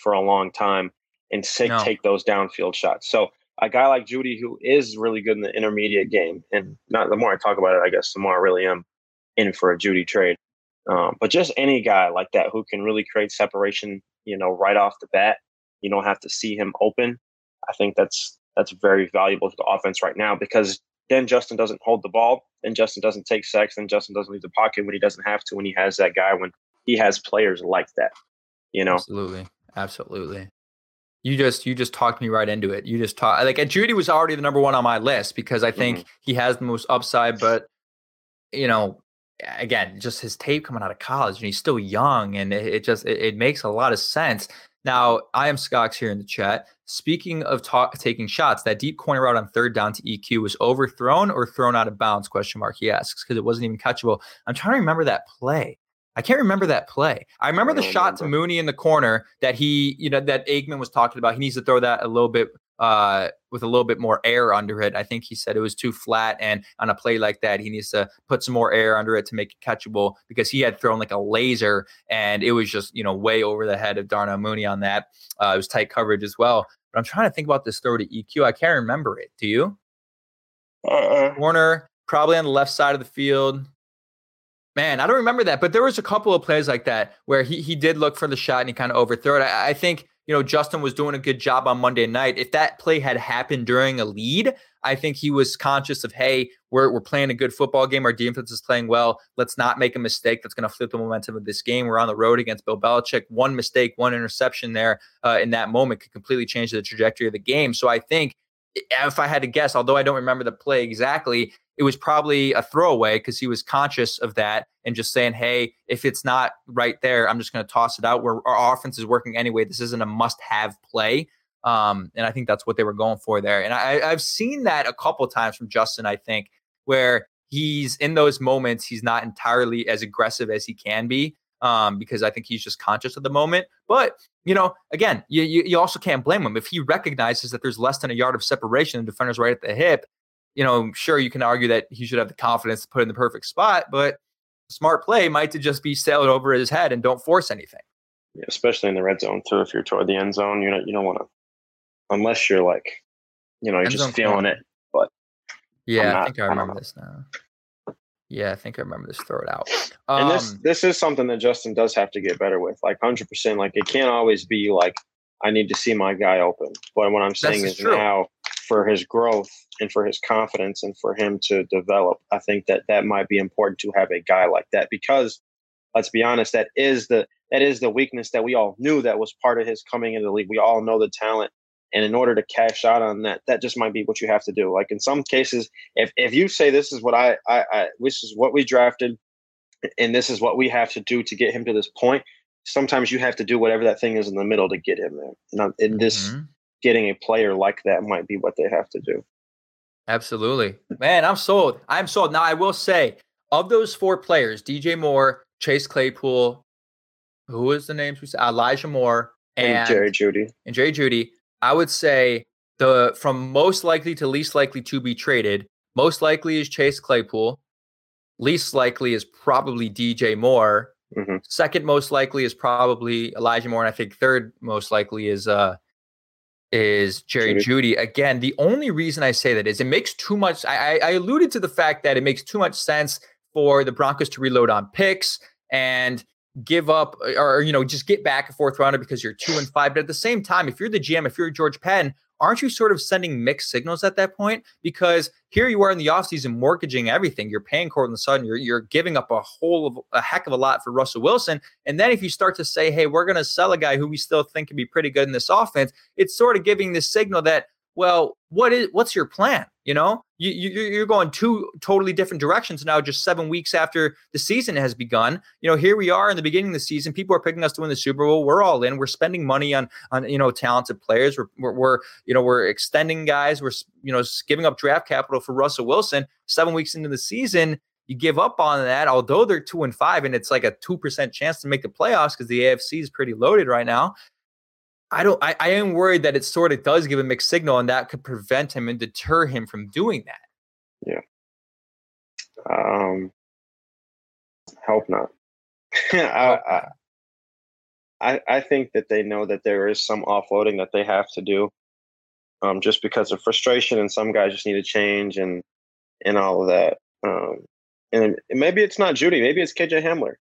for a long time and take No. take those downfield shots. So a guy like Jeudy, who is really good in the intermediate game, and not the more I talk about it, I guess the more I really am in for a Jeudy trade. Um, but just any guy like that who can really create separation, you know, right off the bat. You don't have to see him open. I think that's that's very valuable to the offense right now because then Justin doesn't hold the ball, then Justin doesn't take sacks, then Justin doesn't leave the pocket when he doesn't have to, when he has that guy, when he has players like that. You know, Absolutely. Absolutely. You just you just talked me right into it. You just talked like Jeudy was already the number one on my list because I think mm-hmm. he has the most upside, but you know, again, just his tape coming out of college and he's still young and it, it just it, it, makes a lot of sense. Now, I am Scocks here in the chat. Speaking of talk, taking shots, that deep corner route on third down to EQ was overthrown or thrown out of bounds? Question mark. He asks because it wasn't even catchable. I'm trying to remember that play. I can't remember that play. I remember I the shot remember. to Mooney in the corner that he, you know, that Aikman was talking about. He needs to throw that a little bit uh, with a little bit more air under it. I think he said it was too flat, and on a play like that, he needs to put some more air under it to make it catchable because he had thrown like a laser, and it was just you know way over the head of Darnell Mooney on that. Uh, it was tight coverage as well. But I'm trying to think about this throw to EQ. I can't remember it. Do you? Uh-uh. Corner, probably on the left side of the field. Man, I don't remember that, but there was a couple of plays like that where he he did look for the shot and he kind of overthrew it. I, I think you know Justin was doing a good job on Monday night. If that play had happened during a lead, I think he was conscious of, hey, we're we're playing a good football game. Our defense is playing well. Let's not make a mistake that's going to flip the momentum of this game. We're on the road against Bill Belichick. One mistake, one interception there uh, in that moment could completely change the trajectory of the game. So I think if I had to guess, although I don't remember the play exactly, it was probably a throwaway because he was conscious of that and just saying, hey, if it's not right there, I'm just going to toss it out where our offense is working anyway. This isn't a must have play. Um, and I think that's what they were going for there. And I, I've seen that a couple times from Justin, I think, where he's in those moments, he's not entirely as aggressive as he can be. Um, because I think he's just conscious of the moment. But you know, again, you, you, you also can't blame him if he recognizes that there's less than a yard of separation, the defender's right at the hip you know, sure you can argue that he should have the confidence to put in the perfect spot, but smart play might to just be sailed over his head and don't force anything. Yeah, especially in the red zone too. If you're toward the end zone, you know you don't want to, unless you're like, you know, you're end just feeling it. But yeah, not, I think I remember I this now. Yeah, I think I remember this. Throw it out. Um, and this um, this is something that Justin does have to get better with. Like hundred percent. Like it can't always be like I need to see my guy open. But what I'm saying is true. now for his growth and for his confidence and for him to develop. I think that that might be important to have a guy like that because let's be honest, that is the that is the weakness that we all knew that was part of his coming into the league. We all know the talent. And in order to cash out on that, that just might be what you have to do. Like in some cases, if if you say this is what I I, I this is what we drafted, and this is what we have to do to get him to this point, sometimes you have to do whatever that thing is in the middle to get him there. And in this mm-hmm getting a player like that might be what they have to do. Absolutely. Man, I'm sold. I'm sold. Now, I will say, of those four players, DJ Moore, Chase Claypool, who is the names we said? Elijah Moore, and, and Jerry Jeudy. And Jerry Jeudy, I would say the from most likely to least likely to be traded, most likely is Chase Claypool. Least likely is probably DJ Moore. Mm-hmm. Second most likely is probably Elijah Moore. And I think third most likely is uh is Jerry Judy. Jeudy. Again, the only reason I say that is it makes too much. I, I alluded to the fact that it makes too much sense for the Broncos to reload on picks and give up or, you know just get back a fourth rounder because you're two and five. But at the same time, if you're the GM, if you're George Paton, aren't you sort of sending mixed signals at that point? Because here you are in the offseason mortgaging everything. You're paying Courtland Sutton. You're, you're giving up a whole of a heck of a lot for Russell Wilson. And then if you start to say, hey, we're going to sell a guy who we still think can be pretty good in this offense, it's sort of giving this signal that well, what is what's your plan? You know, you, you you're going two totally different directions now. Just seven weeks after the season has begun, you know, here we are in the beginning of the season. People are picking us to win the Super Bowl. We're all in. We're spending money on on you know talented players. We're we're, we're you know we're extending guys. We're you know giving up draft capital for Russell Wilson. Seven weeks into the season, you give up on that. Although they're two and five, and it's like a two percent chance to make the playoffs because the AFC is pretty loaded right now. I don't. I, I am worried that it sort of does give a mixed signal, and that could prevent him and deter him from doing that. Yeah. Um. Hope not. I, I I think that they know that there is some offloading that they have to do, um, just because of frustration, and some guys just need to change and and all of that. Um, and maybe it's not Jeudy, maybe it's KJ Hamler.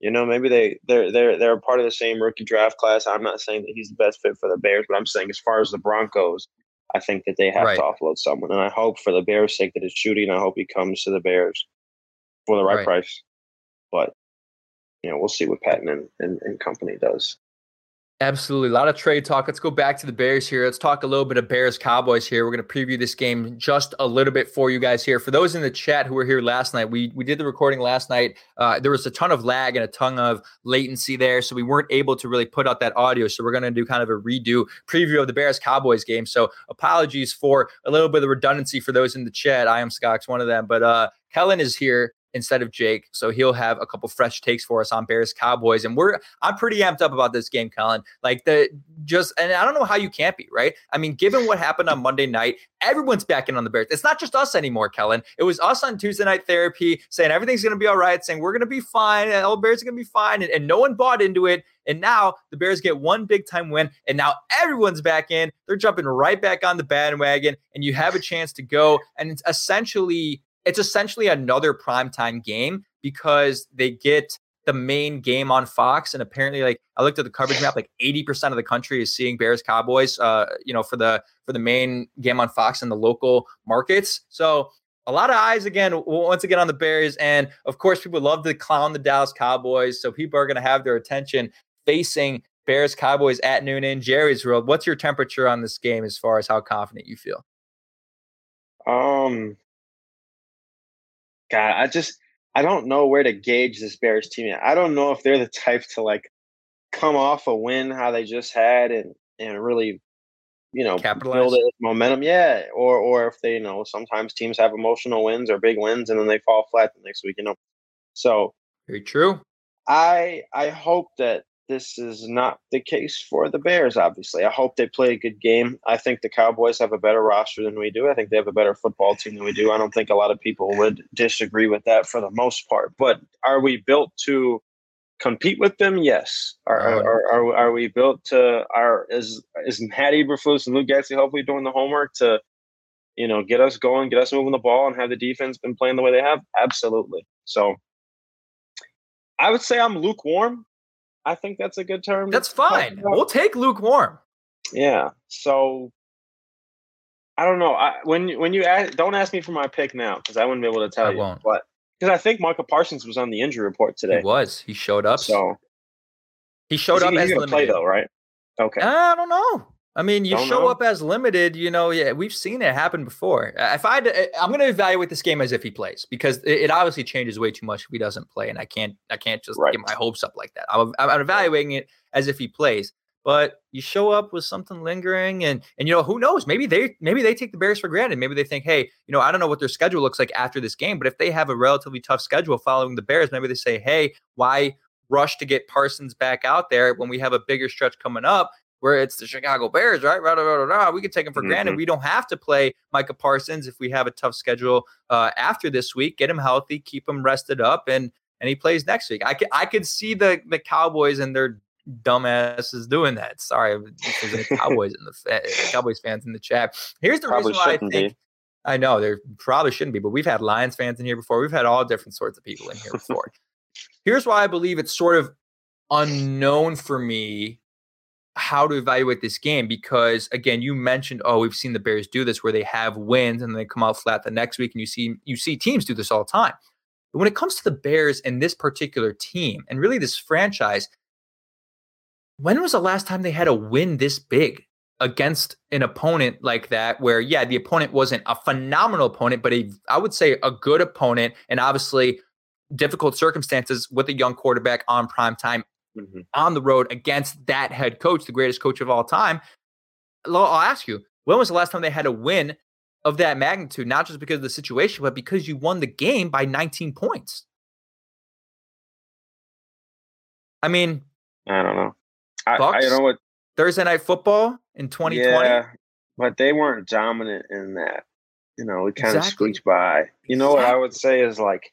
You know, maybe they they're they're they're a part of the same rookie draft class. I'm not saying that he's the best fit for the Bears, but I'm saying as far as the Broncos, I think that they have right. to offload someone. And I hope for the Bears' sake that it's and I hope he comes to the Bears for the right, right. price. But you know, we'll see what Paton and, and, and company does. Absolutely. A lot of trade talk. Let's go back to the Bears here. Let's talk a little bit of Bears Cowboys here. We're going to preview this game just a little bit for you guys here. For those in the chat who were here last night, we we did the recording last night. Uh, there was a ton of lag and a ton of latency there, so we weren't able to really put out that audio. So we're going to do kind of a redo preview of the Bears Cowboys game. So apologies for a little bit of redundancy for those in the chat. I am Scott, one of them, but uh, Kellen is here instead of Jake. So he'll have a couple fresh takes for us on Bears Cowboys. And we're I'm pretty amped up about this game, Kellen. Like the just and I don't know how you can't be, right? I mean, given what happened on Monday night, everyone's backing on the Bears. It's not just us anymore, Kellen. It was us on Tuesday night therapy saying everything's gonna be all right, saying we're gonna be fine, and all Bears are gonna be fine, and, and no one bought into it. And now the Bears get one big time win, and now everyone's back in. They're jumping right back on the bandwagon, and you have a chance to go. And it's essentially it's essentially another primetime game because they get the main game on Fox. And apparently, like I looked at the coverage map, like 80% of the country is seeing Bears Cowboys, uh, you know, for the for the main game on Fox in the local markets. So a lot of eyes again, once again on the Bears. And of course, people love to clown the Dallas Cowboys. So people are going to have their attention facing Bears Cowboys at noon in Jerry's World. What's your temperature on this game as far as how confident you feel? Um, God, I just I don't know where to gauge this Bears team. I don't know if they're the type to like come off a win how they just had and and really, you know, Capitalize. build it momentum. Yeah, or or if they you know sometimes teams have emotional wins or big wins and then they fall flat the next week. You know, so very true. I I hope that this is not the case for the Bears, obviously. I hope they play a good game. I think the Cowboys have a better roster than we do. I think they have a better football team than we do. I don't think a lot of people would disagree with that for the most part. But are we built to compete with them? Yes. Are oh, are, are, are we built to are is is Matt Eberflus and Luke Getsy hopefully doing the homework to you know get us going, get us moving the ball, and have the defense been playing the way they have? Absolutely. So I would say I'm lukewarm I think that's a good term. That's fine. We'll take lukewarm. Yeah. So I don't know. I, when when you ask, don't ask me for my pick now because I wouldn't be able to tell I you. Won't. But because I think Micah Parsons was on the injury report today. He was. He showed up. So he showed up he, as limited. play though, right? Okay. I don't know. I mean, you Don't show know. up as limited, you know, yeah, we've seen it happen before. If I, I'm going to evaluate this game as if he plays because it, it obviously changes way too much if he doesn't play, and I can't, I can't just Right. get my hopes up like that. I'm, I'm evaluating it as if he plays, but you show up with something lingering, and and you know who knows? Maybe they, maybe they take the Bears for granted. Maybe they think, hey, you know, I don't know what their schedule looks like after this game, but if they have a relatively tough schedule following the Bears, maybe they say, hey, why rush to get Parsons back out there when we have a bigger stretch coming up? Where it's the Chicago Bears, right? Rah, rah, rah. We can take them for granted. Mhm. We don't have to play Micah Parsons if we have a tough schedule uh, after this week. Get him healthy, keep him rested up, and and he plays next week. I could I could see the the Cowboys and their dumbasses doing that. Sorry, there's Cowboys in the fa- Cowboys fans in the chat. Here's the Probably reason why I think. be. I know there probably shouldn't be, but we've had Lions fans in here before. We've had all different sorts of people in here before. Here's why I believe it's sort of unknown for me how to evaluate this game because again you mentioned oh we've seen the bears do this where they have wins and they come out flat the next week and you see you see teams do this all the time. But when it comes to the bears and this particular team and really this franchise when was the last time they had a win this big against an opponent like that where yeah the opponent wasn't a phenomenal opponent but a i would say a good opponent and obviously difficult circumstances with a young quarterback on prime time Mhm. on the road against that head coach, the greatest coach of all time. I'll ask you, when was the last time they had a win of that magnitude? Not just because of the situation, but because you won the game by 19 points. I mean, I don't know. I, I Bucks? you know what Thursday night football in 2020. Yeah, but they weren't dominant in that. You know, we kind of squeaked by. You know what I would say is like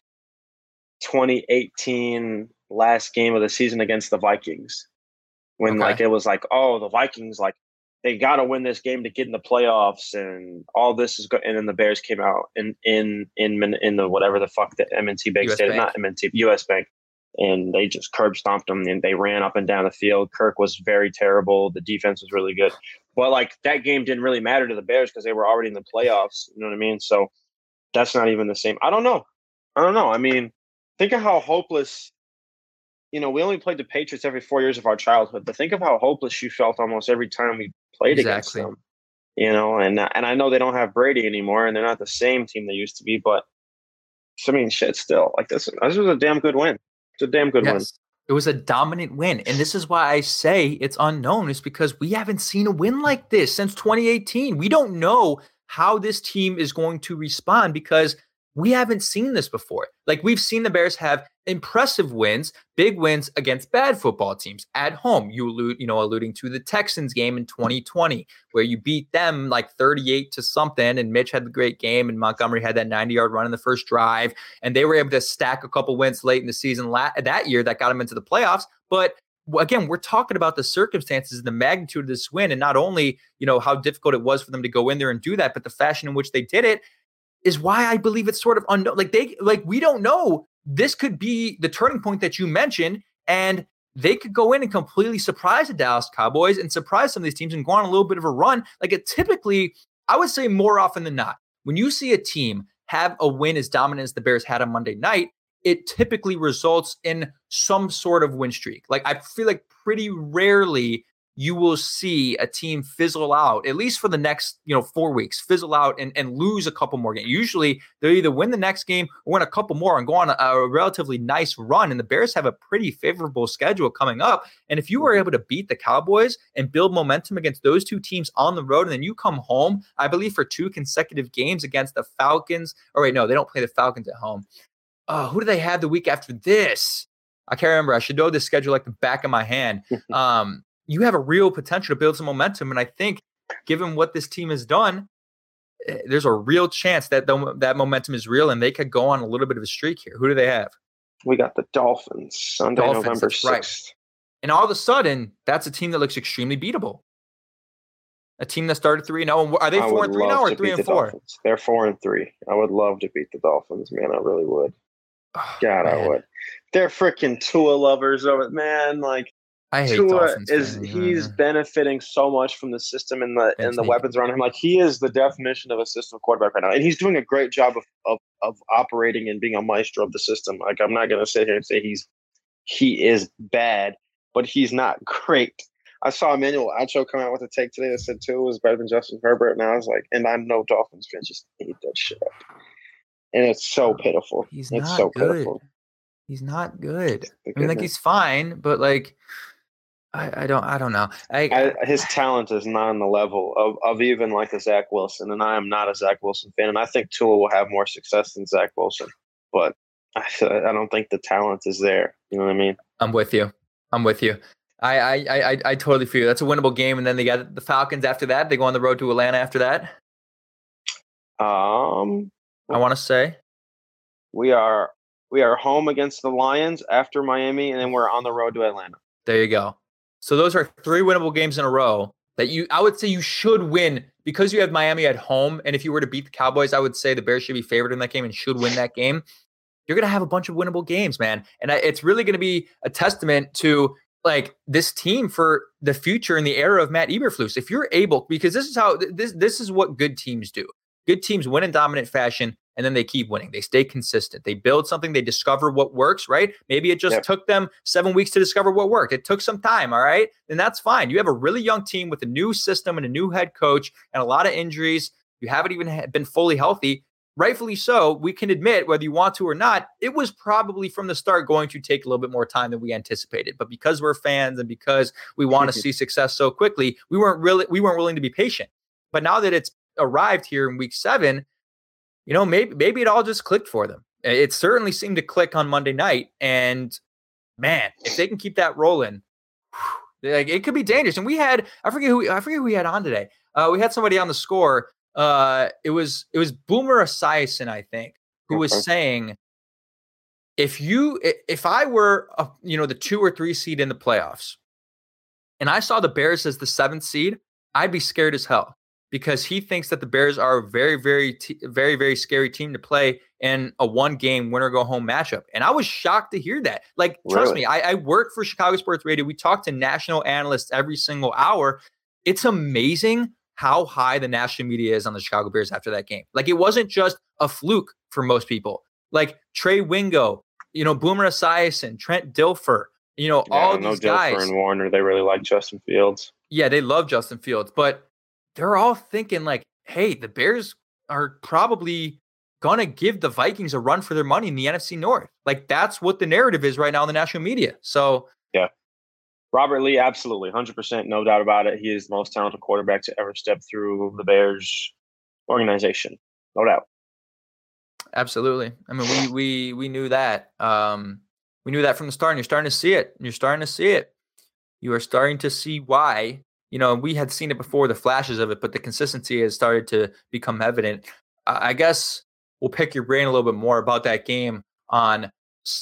2018 last game of the season against the Vikings, when Okay. like it was like, oh, the Vikings like they got to win this game to get in the playoffs, and all this is good. And then the Bears came out in in in in the whatever the fuck the MNT Bank US State, Bank. not MNT, US Bank. And they just curb stomped them and they ran up and down the field. Kirk was very terrible. The defense was really good. But like that game didn't really matter to the Bears because they were already in the playoffs. You know what I mean? So that's not even the same. I don't know. I don't know. I mean, think of how hopeless you know, we only played the Patriots every four years of our childhood, but think of how hopeless you felt almost every time we played exactly. against them. You know, and and I know they don't have Brady anymore, and they're not the same team they used to be, but I mean, shit, still like this. This was a damn good win. It's a damn good yes. win. It was a dominant win. And this is why I say it's unknown, is because we haven't seen a win like this since 2018. We don't know how this team is going to respond because we haven't seen this before. Like we've seen the Bears have impressive wins, big wins against bad football teams at home. You allude, you know, alluding to the Texans game in 2020, where you beat them like 38 to something, and Mitch had the great game, and Montgomery had that 90 yard run in the first drive, and they were able to stack a couple wins late in the season la- that year that got them into the playoffs. But again, we're talking about the circumstances and the magnitude of this win, and not only you know how difficult it was for them to go in there and do that, but the fashion in which they did it is why I believe it's sort of unknown. Like they like we don't know. This could be the turning point that you mentioned, and they could go in and completely surprise the Dallas Cowboys and surprise some of these teams and go on a little bit of a run. Like it typically, I would say more often than not, when you see a team have a win as dominant as the Bears had on Monday night, it typically results in some sort of win streak. Like I feel like pretty rarely you will see a team fizzle out at least for the next you know four weeks fizzle out and, and lose a couple more games usually they'll either win the next game or win a couple more and go on a, a, relatively nice run and the bears have a pretty favorable schedule coming up and if you were able to beat the cowboys and build momentum against those two teams on the road and then you come home i believe for two consecutive games against the falcons or wait no they don't play the falcons at home uh, who do they have the week after this I can't remember. I should know the schedule like the back of my hand. Um, you have a real potential to build some momentum. And I think, given what this team has done, eh, there's a real chance that the, that momentum is real and they could go on a little bit of a streak here. Who do they have? We got the Dolphins Sunday, Dolphins, November 6th. Right. And all of a sudden, that's a team that looks extremely beatable. A team that started three and zero. Oh, are they four and three now or three and four? Dolphins. They're four and three. I would love to beat the Dolphins, man. I really would. Oh, God, man. I would. They're freaking Tua lovers over it, man. Like I hate Tua Dolphins is fans. he's benefiting so much from the system and the and the weapons around him. Like he is the definition of a system quarterback right now, and he's doing a great job of of, of operating and being a maestro of the system. Like I'm not going to sit here and say he's he is bad, but he's not great. I saw Emmanuel Acho come out with a take today that said Tua was better than Justin Herbert, and I was like, and I know Dolphins fans just hate that shit up, and it's so pitiful. He's it's so good. pitiful. He's not good. I mean, like he's fine, but like I, I don't I don't know. I, I, his talent is not on the level of, of even like a Zach Wilson, and I am not a Zach Wilson fan, and I think Tua will have more success than Zach Wilson, but I, I don't think the talent is there. You know what I mean? I'm with you. I'm with you. I I I, I totally feel you. that's a winnable game, and then they got the Falcons after that. They go on the road to Atlanta after that. Um, I want to say we are we are home against the Lions after Miami, and then we're on the road to Atlanta. There you go. So those are three winnable games in a row that you I would say you should win because you have Miami at home. And if you were to beat the Cowboys, I would say the Bears should be favored in that game and should win that game. You're going to have a bunch of winnable games, man. And it's really going to be a testament to like this team for the future in the era of Matt Eberflus. If you're able, because this is how this this is what good teams do. Good teams win in dominant fashion and then they keep winning. They stay consistent. They build something, they discover what works, right? Maybe it just yep. took them seven weeks to discover what worked. It took some time, all right? Then that's fine. You have a really young team with a new system and a new head coach and a lot of injuries. You haven't even been fully healthy. Rightfully so, we can admit, whether you want to or not, it was probably from the start going to take a little bit more time than we anticipated. But because we're fans and because we want to see success so quickly, we weren't really we weren't willing to be patient. But now that it's arrived here in week seven, you know, maybe maybe it all just clicked for them. It certainly seemed to click on Monday night, and man, if they can keep that rolling, like it could be dangerous. And we had I forget who I forget who we had on today. Uh, we had somebody on the score. Uh, it was it was Boomer Esiason, I think, who was saying if you if I were a, you know the two or three seed in the playoffs, and I saw the Bears as the seventh seed, I'd be scared as hell because he thinks that the Bears are a very, very, t- very, very scary team to play in a one game winner go home matchup. And I was shocked to hear that. Like, trust me, I, I work for Chicago Sports Radio. We talk to national analysts every single hour. It's amazing how high the national media is on the Chicago Bears after that game. Like, it wasn't just a fluke for most people. Like, Trey Wingo, you know, Boomer Esiason, Trent Dilfer, You know, Yeah, all these Dilfer guys. and Warner, they really like Justin Fields. Yeah, they love Justin Fields, but they're all thinking like, hey, the Bears are probably gonna give the Vikings a run for their money in the NFC North. Like that's what the narrative is right now in the national media. So yeah, Robert Lee, absolutely, hundred percent, no doubt about it. He is the most talented quarterback to ever step through the Bears organization, no doubt. absolutely. I mean, we we we knew that. Um, we knew that from the start, and you're starting to see it. You're starting to see it. You are starting to see why. You know, we had seen it before, the flashes of it, but the consistency has started to become evident. I guess we'll pick your brain a little bit more about that game on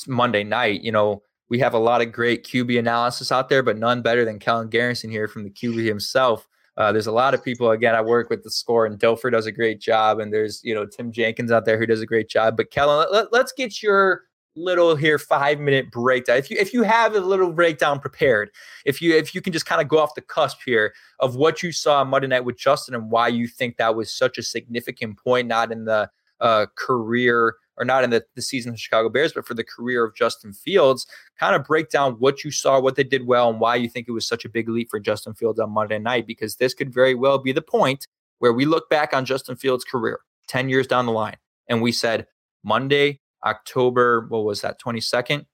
Monday night. You know, we have a lot of great QB analysis out there, but none better than Kellen Garrison here from the QB himself. Uh, there's a lot of people. Again, I work with the score, and Dilfer does a great job, and there's you know Tim Jenkins out there who does a great job. But Kellen, let, let's get your little here five minute breakdown. If you if you have a little breakdown prepared, if you if you can just kind of go off the cusp here of what you saw on Monday night with Justin and why you think that was such a significant point, not in the uh, career or not in the, the season of the Chicago Bears, but for the career of Justin Fields, kind of break down what you saw, what they did well, and why you think it was such a big leap for Justin Fields on Monday night, because this could very well be the point where we look back on Justin Fields' career 10 years down the line and we said, Monday, October, what was that, 22nd?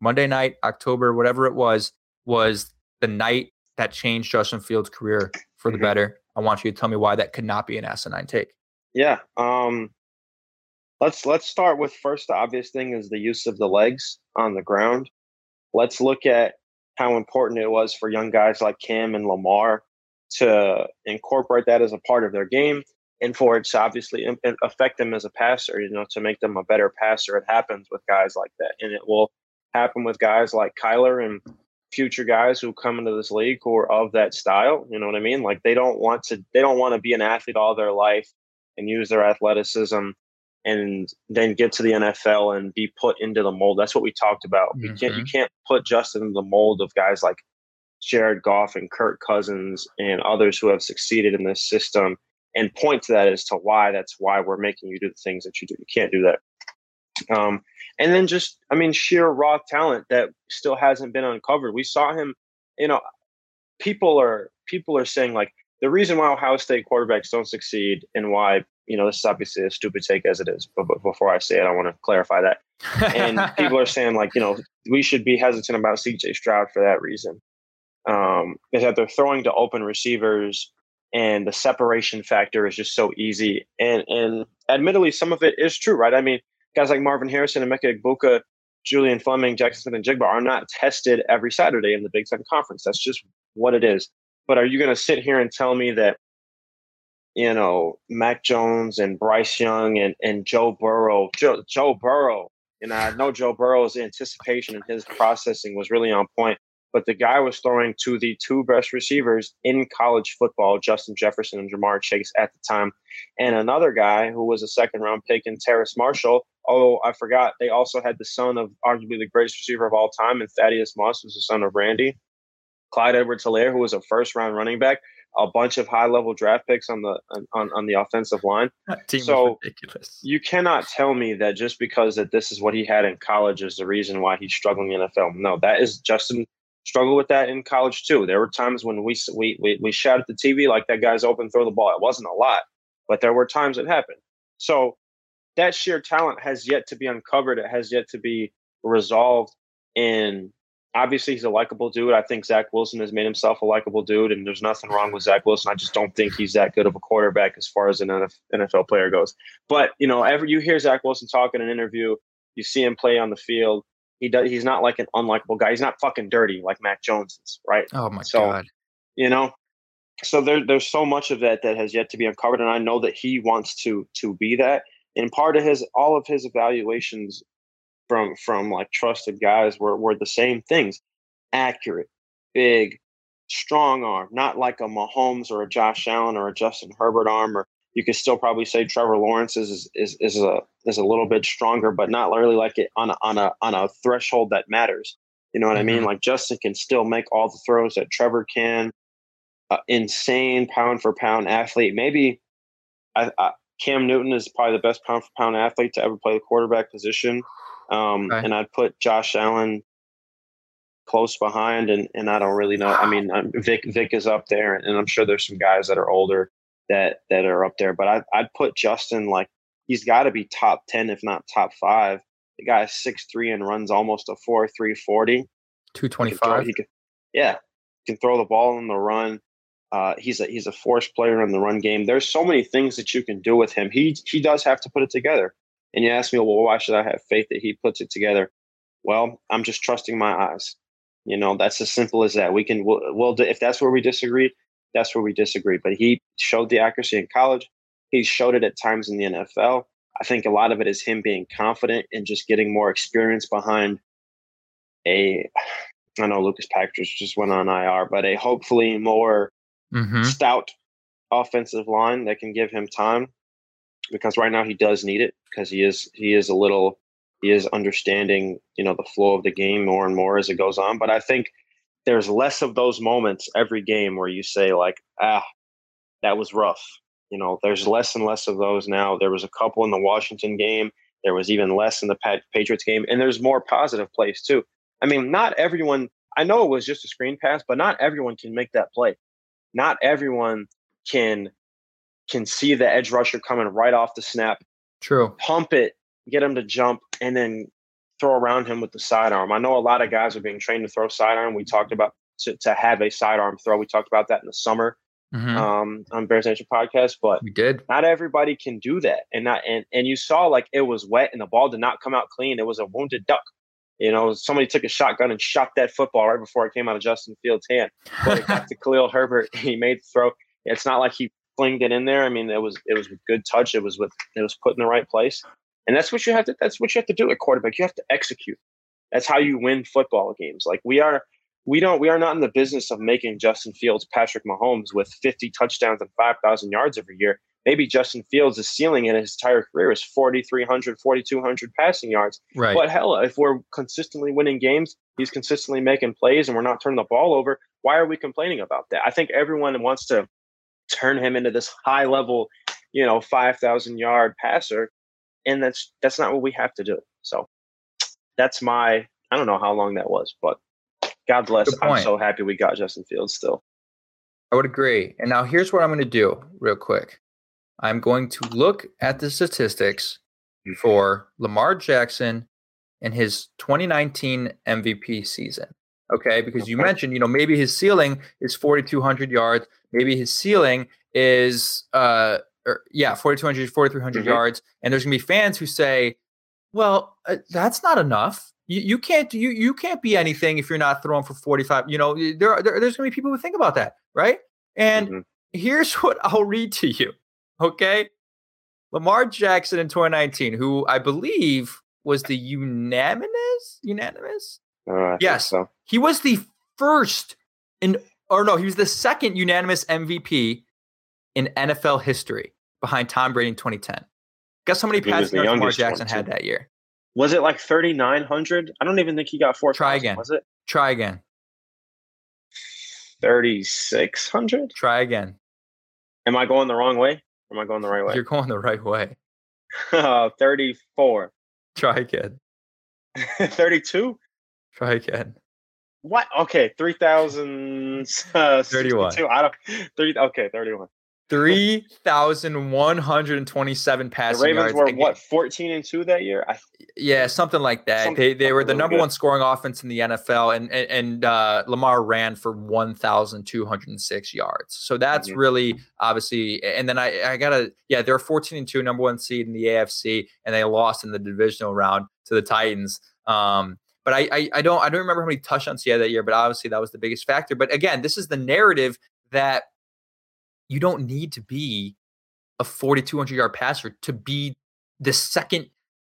Monday night, October, whatever it was, was the night that changed Justin Fields' career for the Mhm. better. I want you to tell me why that could not be an asinine take. Yeah. Um, let's let's start with first. The obvious thing is the use of the legs on the ground. Let's look at how important it was for young guys like Cam and Lamar to incorporate that as a part of their game, and for it to obviously affect them as a passer. You know, to make them a better passer. It happens with guys like that, and it will happen with guys like Kyler and future guys who come into this league who are of that style. You know what I mean? Like they don't want to they don't want to be an athlete all their life and use their athleticism and then get to the NFL and be put into the mold. That's what we talked about. You can't you mm-hmm. can't put Justin in the mold of guys like Jared Goff and Kirk Cousins and others who have succeeded in this system and point to that as to why that's why we're making you do the things that you do. You can't do that. Um, and then just, I mean, sheer raw talent that still hasn't been uncovered. We saw him, you know, people are people are saying like the reason why Ohio State quarterbacks don't succeed and why, you know, this is obviously a stupid take as it is, but, but before I say it, I want to clarify that. And people are saying like, you know, we should be hesitant about CJ Stroud for that reason. Um, is that they're throwing to open receivers and the separation factor is just so easy. And and admittedly, some of it is true, right? I mean, guys like Marvin Harrison and Emeka Egbuka, Julian Fleming, Jaxon Smith-Njigba are not tested every Saturday in the Big Ten Conference. That's just what it is. But are you going to sit here and tell me that, you know, Mac Jones and Bryce Young and, and Joe Burrow, Joe, Joe Burrow, and I know Joe Burrow's anticipation and his processing was really on point, but the guy was throwing to the two best receivers in college football, Justin Jefferson and Ja'Marr Chase at the time, and another guy who was a second round pick in Terrace Marshall. Although I forgot, they also had the son of arguably the greatest receiver of all time, and Thaddeus Moss was the son of Randy. Clyde Edwards Helaire, who was a first round running back, a bunch of high level draft picks on the on, on the offensive line. So ridiculous. you cannot tell me that just because that this is what he had in college is the reason why he's struggling in the NFL. No, that is Justin struggled with that in college too. There were times when we we we, we shouted at the TV like that guy's open, throw the ball. It wasn't a lot, but there were times it happened. So that sheer talent has yet to be uncovered. It has yet to be resolved. And obviously, he's a likable dude. I think Zach Wilson has made himself a likable dude, and there's nothing wrong with Zach Wilson. I just don't think he's that good of a quarterback as far as an NFL player goes. But you know, every you hear Zach Wilson talk in an interview, you see him play on the field. He does. He's not like an unlikable guy. He's not fucking dirty like Mac Jones is, right? Oh my So, god. you know so there, there's so much of that that has yet to be uncovered and i know that he wants to to be that and part of his all of his evaluations from from like trusted guys were were the same things accurate big strong arm not like a mahomes or a josh allen or a justin herbert arm or you could still probably say trevor lawrence is is is a is a little bit stronger but not really like it on a on a on a threshold that matters you know what i mean like justin can still make all the throws that trevor can uh, insane pound for pound athlete. Maybe I, I, Cam Newton is probably the best pound for pound athlete to ever play the quarterback position. Um, Okay. And I'd put Josh Allen close behind, and and I don't really know. I mean, I'm, Vic Vic is up there, and I'm sure there's some guys that are older that that are up there. But I I'd put Justin like he's got to be top ten, if not top five. The guy's six three and runs almost a four three forty. Two twenty five. He can, yeah, can throw the ball in the run. Uh, he's a he's a force player in the run game. There's so many things that you can do with him. He he does have to put it together. And you ask me, well, why should I have faith that he puts it together? Well, I'm just trusting my eyes. You know, that's as simple as that. We can, we'll, we'll if that's where we disagree, that's where we disagree. But he showed the accuracy in college. He showed it at times in the NFL. I think a lot of it is him being confident and just getting more experience behind a. I know Lucas Patrick just went on IR, but a hopefully more mm-hmm. stout offensive line that can give him time because right now he does need it because he is he is a little he is understanding you know the flow of the game more and more as it goes on but i think there's less of those moments every game where you say like ah that was rough you know there's less and less of those now there was a couple in the washington game there was even less in the patriots game and there's more positive plays too i mean not everyone i know it was just a screen pass but not everyone can make that play not everyone can can see the edge rusher coming right off the snap. True. Pump it, get him to jump, and then throw around him with the sidearm. I know a lot of guys are being trained to throw sidearm. We talked about to, to have a sidearm throw. We talked about that in the summer mm-hmm. um, on Bears Nation podcast, but we did. Not everybody can do that, and not and and you saw like it was wet and the ball did not come out clean. It was a wounded duck. You know, somebody took a shotgun and shot that football right before it came out of Justin Fields' hand. But it got to Khalil Herbert. He made the throw. It's not like he flinged it in there. I mean, it was it was a good touch. It was with it was put in the right place, and that's what you have to that's what you have to do at quarterback. You have to execute. That's how you win football games. Like we are, we don't we are not in the business of making Justin Fields, Patrick Mahomes with 50 touchdowns and 5,000 yards every year. Maybe Justin Fields' ceiling in his entire career is 4,300, 4,200 passing yards. Right. But hell, if we're consistently winning games, he's consistently making plays, and we're not turning the ball over. Why are we complaining about that? I think everyone wants to turn him into this high level, you know, 5,000 yard passer. And that's, that's not what we have to do. So that's my, I don't know how long that was, but God bless. I'm so happy we got Justin Fields still. I would agree. And now here's what I'm going to do real quick. I'm going to look at the statistics for Lamar Jackson and his 2019 MVP season. Okay, because you mentioned, you know, maybe his ceiling is 4,200 yards. Maybe his ceiling is, uh, or, er, yeah, 4,200, 4,300 mm-hmm. yards. And there's gonna be fans who say, well, uh, that's not enough. You, you can't you you can't be anything if you're not throwing for 45. You know, there, there there's gonna be people who think about that, right? And mm-hmm. here's what I'll read to you. Okay. Lamar Jackson in 2019, who I believe was the unanimous, unanimous uh, yes, so. he was the first in, or no, he was the second unanimous MVP in NFL history behind Tom Brady in 2010. Guess how many passing yards Lamar Jackson had that year? Was it like 3,900? I don't even think he got four. Try again. Was it? Try again. 3,600? Try again. Am I going the wrong way? Or am I going the right way? You're going the right way. uh, 34. Try again. 32? Try again. What? Okay, three thousand uh, thirty-one. I don't. Three. Okay, thirty-one. Three thousand one hundred and twenty-seven passing The Ravens yards. were what fourteen and two that year. I, yeah, something like that. Something, they they were the number good. one scoring offense in the NFL, and and, and uh, Lamar ran for one thousand two hundred and six yards. So that's mm-hmm. really obviously. And then I I gotta yeah, they're fourteen and two, number one seed in the AFC, and they lost in the divisional round to the Titans. Um, but I, I, I don't I don't remember how many touchdowns he had that year. But obviously that was the biggest factor. But again, this is the narrative that you don't need to be a 4,200 yard passer to be the second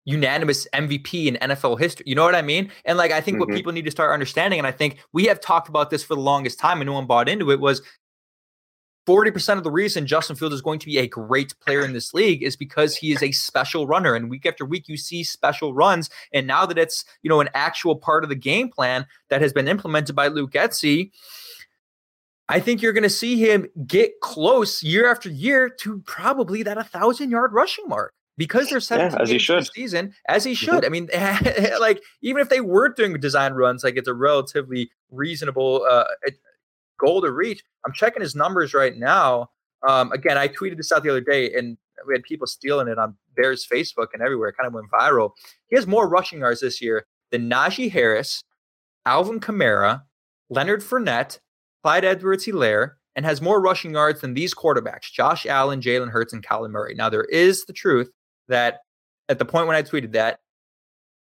unanimous MVP in NFL history. You know what I mean? And like I think mm-hmm. what people need to start understanding, and I think we have talked about this for the longest time, and no one bought into it, was 40% of the reason Justin Fields is going to be a great player in this league is because he is a special runner. And week after week, you see special runs. And now that it's, you know, an actual part of the game plan that has been implemented by Luke Getsy, I think you're going to see him get close year after year to probably that 1,000 yard rushing mark. because they're 17 Yeah, as he should. season, as he Mhm. should. I mean, like even if they were doing design runs, like it's a relatively reasonable uh, goal to reach. I'm checking his numbers right now. Um, again, I tweeted this out the other day, and we had people stealing it on Bears Facebook and everywhere. It kind of went viral. He has more rushing yards this year than Najee Harris, Alvin Kamara, Leonard Fournette, Clyde Edwards Helaire, and has more rushing yards than these quarterbacks Josh Allen, Jalen Hurts, and Kyler Murray. Now, there is the truth that at the point when I tweeted that,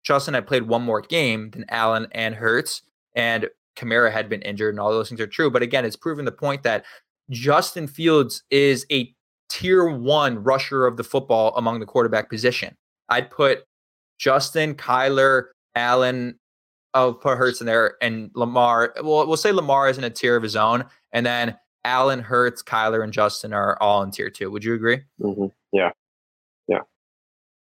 Justin had played one more game than Allen and Hurts, and Kamara had been injured, and all those things are true. But again, it's proven the point that Justin Fields is a tier one rusher of the football among the quarterback position. I'd put Justin, Kyler, Allen, I'll put Hurts in there, and Lamar. Well, we'll say Lamar is in a tier of his own, and then Allen, Hurts, Kyler, and Justin are all in tier two. Would you agree? hmm Yeah. Yeah.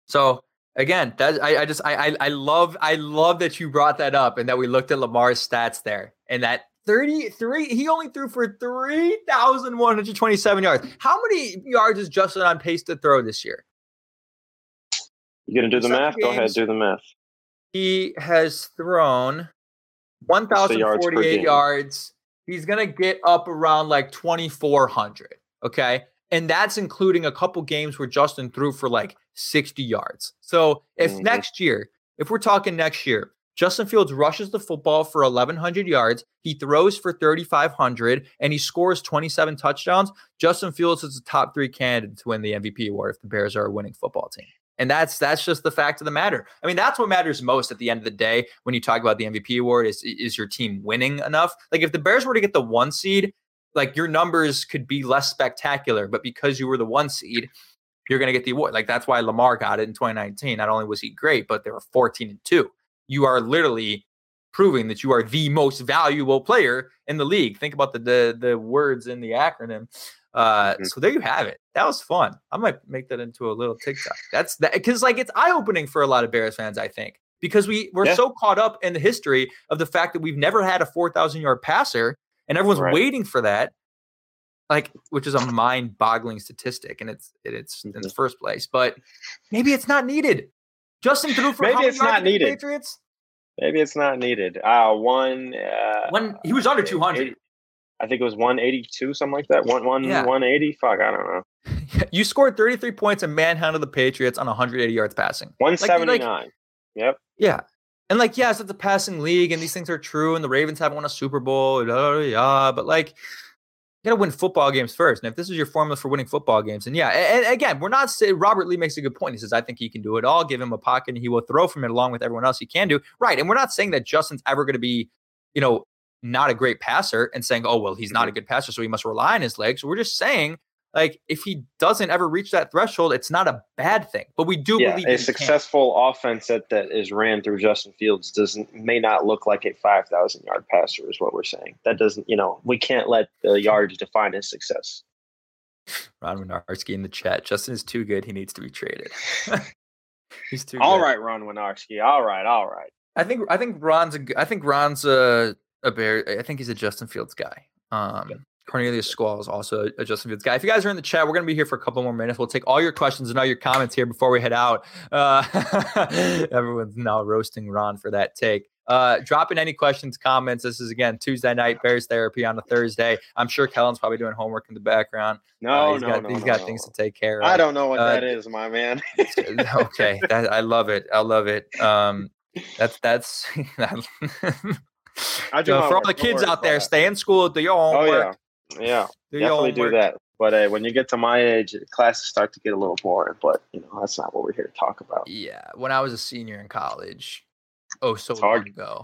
So again, that I, I just I, I I love I love that you brought that up and that we looked at Lamar's stats there and that 33 he only threw for 3127 yards. How many yards is Justin on pace to throw this year? You gonna do the Seven math? Go ahead, do the math. He has thrown 1048 game? yards. He's going to get up around like 2400, okay? And that's including a couple games where Justin threw for like 60 yards. So if Mhm. next year, if we're talking next year, Justin Fields rushes the football for 1100 yards, he throws for 3500 and he scores 27 touchdowns, Justin Fields is a top 3 candidate to win the MVP award if the Bears are a winning football team. And that's that's just the fact of the matter. I mean, that's what matters most at the end of the day when you talk about the MVP award is is your team winning enough? Like if the Bears were to get the 1 seed, like your numbers could be less spectacular, but because you were the 1 seed, you're going to get the award. Like that's why Lamar got it in 2019. Not only was he great, but they were 14 and 2. You are literally proving that you are the most valuable player in the league. Think about the the, the words in the acronym. Uh, Mhm. so there you have it. That was fun. I might make that into a little TikTok. That's that because like it's eye opening for a lot of Bears fans. I think because we we're Yeah. so caught up in the history of the fact that we've never had a four thousand yard passer, and everyone's Right. waiting for that. Like, which is a mind boggling statistic, and it's it, it's in the Mhm. first place. But maybe it's not needed. Justin threw for Maybe it's not needed. Patriots Maybe it's not needed. Uh one uh when he was under two hundred. 80 I think it was 182, something like that. One one Yeah. 180. Fuck, I don't know. you scored 33 points and manhandled the Patriots on 180 yards passing. you're like- 179. yep. Yeah. And like, yes, it's a passing league and these things are true. And the Ravens haven't won a Super Bowl. Blah, blah, blah, but like, you got to win football games first. And if this is your formula for winning football games, and yeah, and, and again, we're not saying Robert Lee makes a good point. He says, I think he can do it all. Give him a pocket and he will throw from it along with everyone else he can do. Right. And we're not saying that Justin's ever going to be, you know, not a great passer and saying, oh, well, he's not a mm-hmm. good passer, so he must rely on his legs. We're just saying, like, if he doesn't ever reach that threshold, it's not a bad thing. But we do Yeah, believe a he can. successful offense that, that is ran through Justin Fields doesn't may not look like a 5,000 yard passer is what we're saying. That doesn't, you know, we can't let the yards define his success. Ron Winarski in the chat. Justin is too good. He needs to be traded. He's too All good. right, Ron Winarski. All right, all right. I think I think Ron's a I think Ron's a a bear. I think he's a Justin Fields guy. Um, Cornelius Squall is also a Justin Fields guy. If you guys are in the chat, we're gonna be here for a couple more minutes. We'll take all your questions and all your comments here before we head out. Uh, everyone's now roasting Ron for that take. Uh, drop in any questions, comments. This is again Tuesday night Bears therapy on a Thursday. I'm sure Kellen's probably doing homework in the background. No, Uh, he's no, got, no. he's got no. things to take care of. I don't know what Uh, that is, my man. okay, that, I love it. I love it. Um, that's that's. I do So for all the kids out there, stay in school, do your Oh homework. yeah, yeah. do Definitely do that. But uh, when you get to my age, classes start to get a little boring. But you know, that's not what we're here to talk about. Yeah, when I was a senior in college, oh so It's long hard. ago,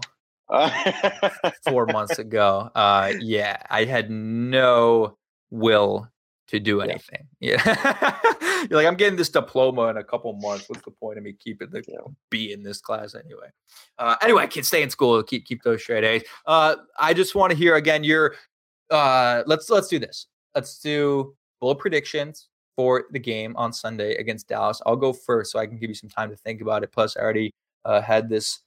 four months ago. Uh, yeah, I had no will to do anything. Yeah, you're like I'm getting this diploma in a couple months. What's the point of me keeping the Yeah. B in this class anyway? Uh, anyway, kids, stay in school. Keep keep those straight A's. Uh, I just want to hear again your. Uh, let's let's do this. Let's do bold predictions for the game on Sunday against Dallas. I'll go first so I can give you some time to think about it. Plus, I already uh, had this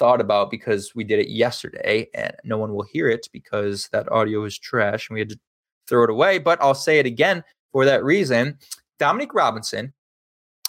thought about because we did it yesterday and no one will hear it because that audio is trash and we had to throw it away. But I'll say it again for that reason. Dominique Robinson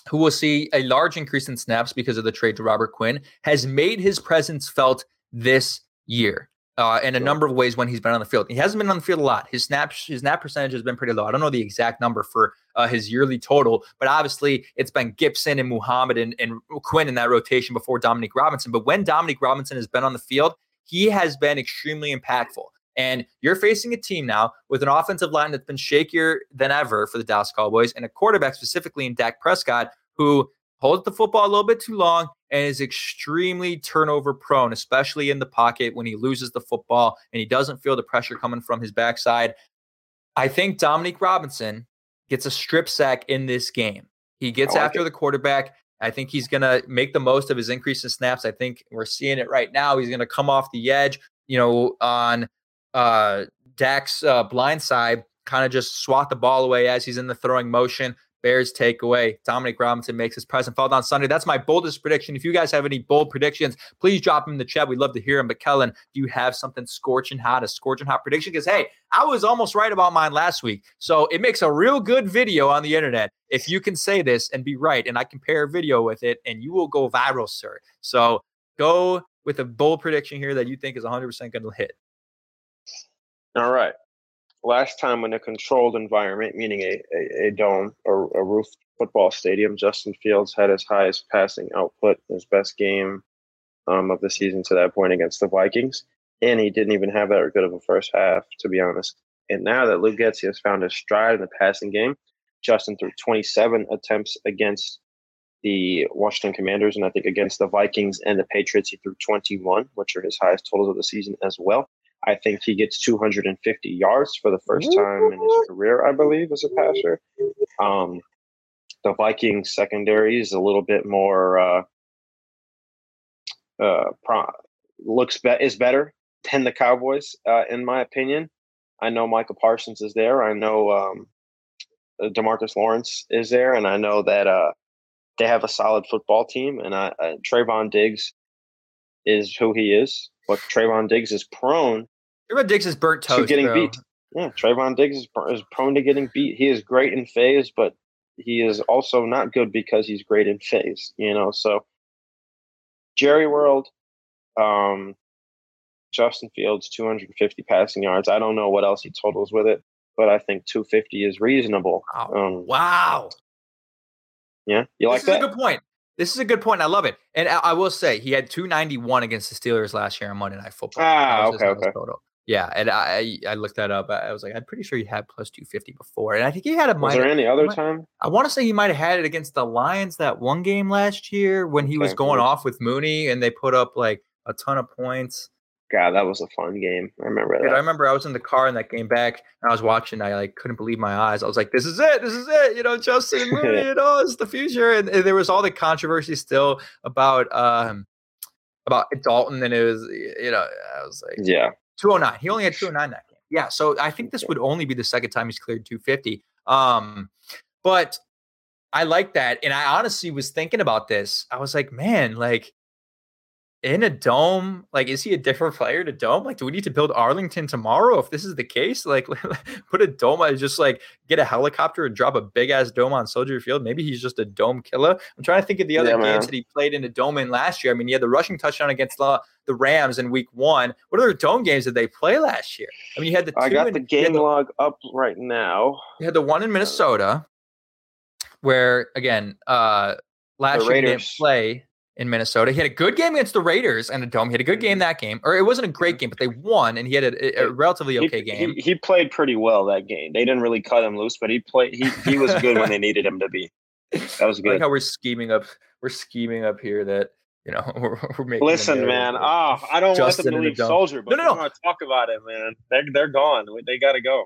who will see a large increase in snaps because of the trade to Robert Quinn, has made his presence felt this year. Uh, in a number of ways when he's been on the field. He hasn't been on the field a lot. His snap his snap percentage has been pretty low. I don't know the exact number for uh, his yearly total, but obviously it's been Gipson and Muhammad and, and Quinn in that rotation before Dominique Robinson. But when Dominique Robinson has been on the field, he has been extremely impactful. And you're facing a team now with an offensive line that's been shakier than ever for the Dallas Cowboys and a quarterback specifically in Dak Prescott who holds the football a little bit too long and is extremely turnover prone, especially in the pocket when he loses the football and he doesn't feel the pressure coming from his backside. I think Dominique Robinson gets a strip sack in this game. He gets like after it. the quarterback. I think he's going to make the most of his increase in snaps. I think we're seeing it right now. He's going to come off the edge, you know, on uh, Dak's uh, blind side, kind of just swat the ball away as he's in the throwing motion, Bears takeaway. Dominique Robinson makes his present felt on Sunday. That's my boldest prediction. If you guys have any bold predictions, please drop them in the chat. We'd love to hear them. But Kellen, do you have something scorching hot, a scorching hot prediction? Because hey, I was almost right about mine last week. So it makes a real good video on the internet if you can say this and be right. And I compare a video with it, and you will go viral, sir. So go with a bold prediction here that you think is 100% going to hit. All right last time in a controlled environment, meaning a, a, a dome or a roof football stadium, Justin Fields had his highest passing output, his best game um, of the season to that point against the Vikings. And he didn't even have that good of a first half, to be honest. And now that Luke Getsy has found his stride in the passing game, Justin threw 27 attempts against the Washington Commanders, and I think against the Vikings and the Patriots, he threw 21, which are his highest totals of the season as well. I think he gets 250 yards for the first time in his career, I believe, as a passer. Um, the Vikings secondary is a little bit more uh, uh, pro- looks be- is better than the Cowboys, uh, in my opinion. I know Michael Parsons is there. I know um, uh, Demarcus Lawrence is there, and I know that uh, they have a solid football team. And I, uh, Trevon Diggs is who he is, but Trevon Diggs is prone Trevon Diggs is burnt toast. To getting bro. beat. Yeah, Trevon Diggs is, is prone to getting beat. He is great in phase, but he is also not good because he's great in phase. You know, so Jerry World, um, Justin Fields, 250 passing yards. I don't know what else he totals with it, but I think 250 is reasonable. Wow. Um, wow. Yeah, you like this that? Is a good point. This is a good point. I love it. And I, I will say he had 291 against the Steelers last year on Monday Night Football. Ah, okay, okay. Total. Yeah, and I I looked that up. I was like, I'm pretty sure he had plus 250 before, and I think he had a. Was there any other time? I want to say he might have had it against the Lions that one game last year when he okay, was going cool. off with Mooney, and they put up like a ton of points. God, that was a fun game. I remember that. I remember I was in the car in that game back, and I was watching. I like couldn't believe my eyes. I was like, "This is it! This is it!" You know, Justin Mooney, you know, it's the future. And, and, there was all the controversy still about um about Dalton, and it was you know, I was like, yeah, 209. He only had 209 that game. Yeah. So I think this would only be the second time he's cleared 250. Um, but I like that. And I honestly was thinking about this. I was like, man, like in a dome, like, is he a different player to dome? Like, do we need to build Arlington tomorrow if this is the case? Like, put a dome, just like get a helicopter and drop a big ass dome on Soldier Field. Maybe he's just a dome killer. I'm trying to think of the other yeah, games that he played in a dome in last year. I mean, he had the rushing touchdown against the, the Rams in week one. What other dome games did they play last year? I mean, you had the I got the game the, log up right now. You had the one in Minnesota where, again, uh, last year he didn't play in Minnesota. He had a good game against the Raiders and a dome. He had a good game mm-hmm. that game, or it wasn't a great game, but they won, and he had a, a relatively okay he, game. He, he, played pretty well that game. They didn't really cut him loose, but he played. He he was good when they needed him to be. That was good. I like how we're scheming up. We're scheming up here that you know we're, we're making. Listen, man. Oh, I don't Justin want them to leave Soldier, but no, no, no. want to talk about it, man. They're they're gone. They got to go.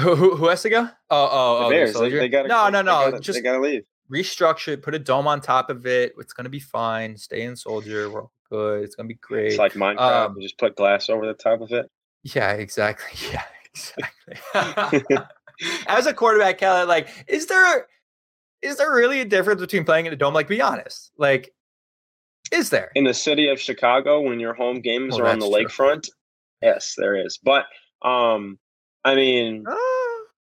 Who, who, who has to go? Oh, oh, the oh, Bears. The they, they gotta, no, no, no. Gotta, just they gotta leave restructure it, put a dome on top of it. It's gonna be fine. Stay in Soldier. We're good. It's gonna be great. It's like Minecraft. Um, you just put glass over the top of it. Yeah, exactly. Yeah, exactly. As a quarterback, Kelly, like, is there is there really a difference between playing in a dome? Like, be honest. Like, is there in the city of Chicago when your home games well, are on the lakefront? Yes, there is. But um, I mean, uh,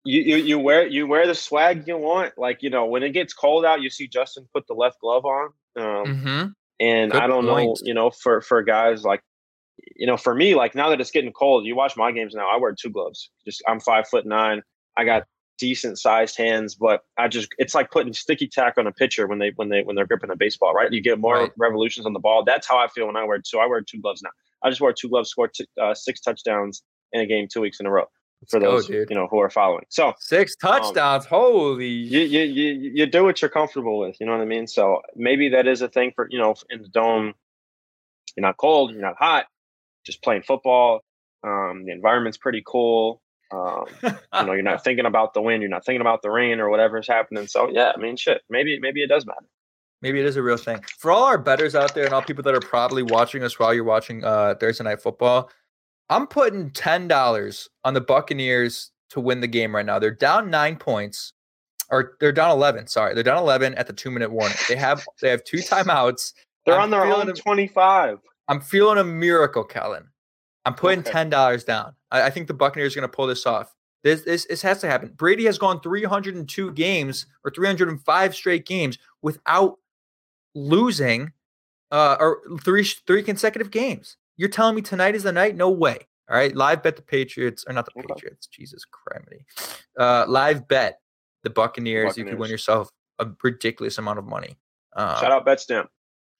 you, you you wear you wear the swag you want. Like you know, when it gets cold out, you see Justin put the left glove on. Um, Mm-hmm. and Good I don't know, you know, for for guys like, you know, for me, like now that it's getting cold, you watch my games now. I wear two gloves. Just I'm five foot nine. I got decent sized hands, but I just it's like putting sticky tack on a pitcher when they when they when they're gripping a baseball. Right, you get more Right. revolutions on the ball. That's how I feel when I wear two. I wear two gloves now. I just wore two gloves, scored t- uh, six touchdowns in a game two weeks in a row for go, those dude. you know who are following. So Six touchdowns. Holy. you, you you you do what you're comfortable with. You know what I mean. So maybe that is a thing for you know in the dome. You're not cold. You're not hot. Just playing football. Um, the environment's pretty cool. Um, you know, you're not thinking about the wind. You're not thinking about the rain or whatever's happening. So yeah, I mean, shit. Maybe maybe it does matter. Maybe it is a real thing. For all our betters out there and all people that are probably watching us while you're watching uh, Thursday Night Football, I'm putting $10 on the Buccaneers to win the game right now. They're down nine points, or they're down 11. Sorry. They're down 11 at the two minute warning. They have they have two timeouts. They're I'm on their own 25. I'm feeling a miracle, Kellen. I'm putting Okay. ten dollars down. I, I think the Buccaneers are going to pull this off. This, this this has to happen. Brady has gone 302 games or 305 straight games without losing, uh, or three three consecutive games. You're telling me tonight is the night? No way. All right, live bet the Patriots or not the Okay. Patriots. Jesus criminy. Uh, live bet the Buccaneers. You could win yourself a ridiculous amount of money. Uh, Shout out Betstamp.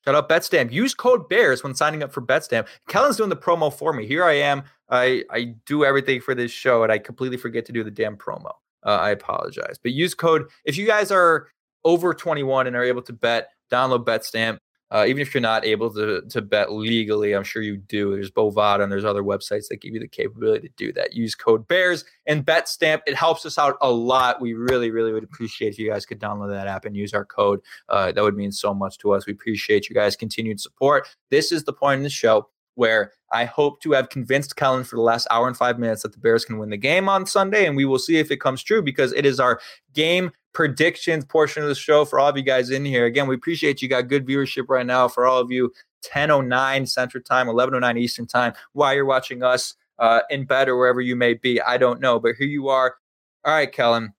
Shout out Betstamp. Use code Bears when signing up for Betstamp. Kellen's doing the promo for me. Here I am. I I do everything for this show, and I completely forget to do the damn promo. Uh, I apologize. But use code if you guys are over 21 and are able to bet. Download Betstamp. Uh, even if you're not able to to bet legally, I'm sure you do. There's Bovada and there's other websites that give you the capability to do that. Use code Bears and Betstamp. It helps us out a lot. We really, really would appreciate if you guys could download that app and use our code. Uh, that would mean so much to us. We appreciate you guys' continued support. This is the point in the show where I hope to have convinced Kellen for the last hour and five minutes that the Bears can win the game on Sunday, and we will see if it comes true because it is our game predictions portion of the show for all of you guys in here. Again, we appreciate you got good viewership right now for all of you. 10:09 Central Time, 11:09 Eastern Time. While you're watching us uh, in bed or wherever you may be, I don't know, but here you are. All right, Kellen.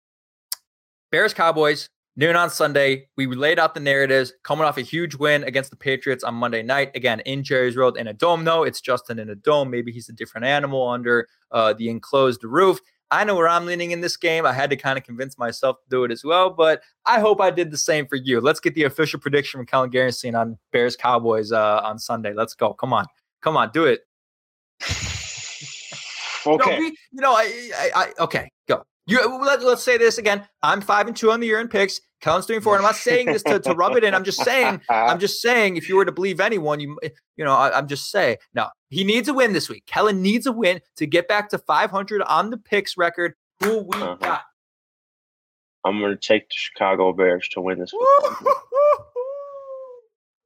Bears Cowboys noon on Sunday. We laid out the narratives coming off a huge win against the Patriots on Monday night. Again, in Jerry's World in a dome, though. It's Justin in a dome. Maybe he's a different animal under uh, the enclosed roof. I know where I'm leaning in this game. I had to kind of convince myself to do it as well, but I hope I did the same for you. Let's get the official prediction from Kellen Garrison on Bears Cowboys uh, on Sunday. Let's go. Come on. Come on. Do it. Okay. No, we, you know, I, I, I okay, go. You let, let's say this again. I'm five and two on the year in picks. Kellen's three and four. And I'm not saying this to, to rub it in. I'm just saying. I'm just saying. If you were to believe anyone, you you know, I, I'm just saying. No, he needs a win this week. Kellen needs a win to get back to 500 on the picks record. Who we Uh-huh. got? I'm going to take the Chicago Bears to win this. game.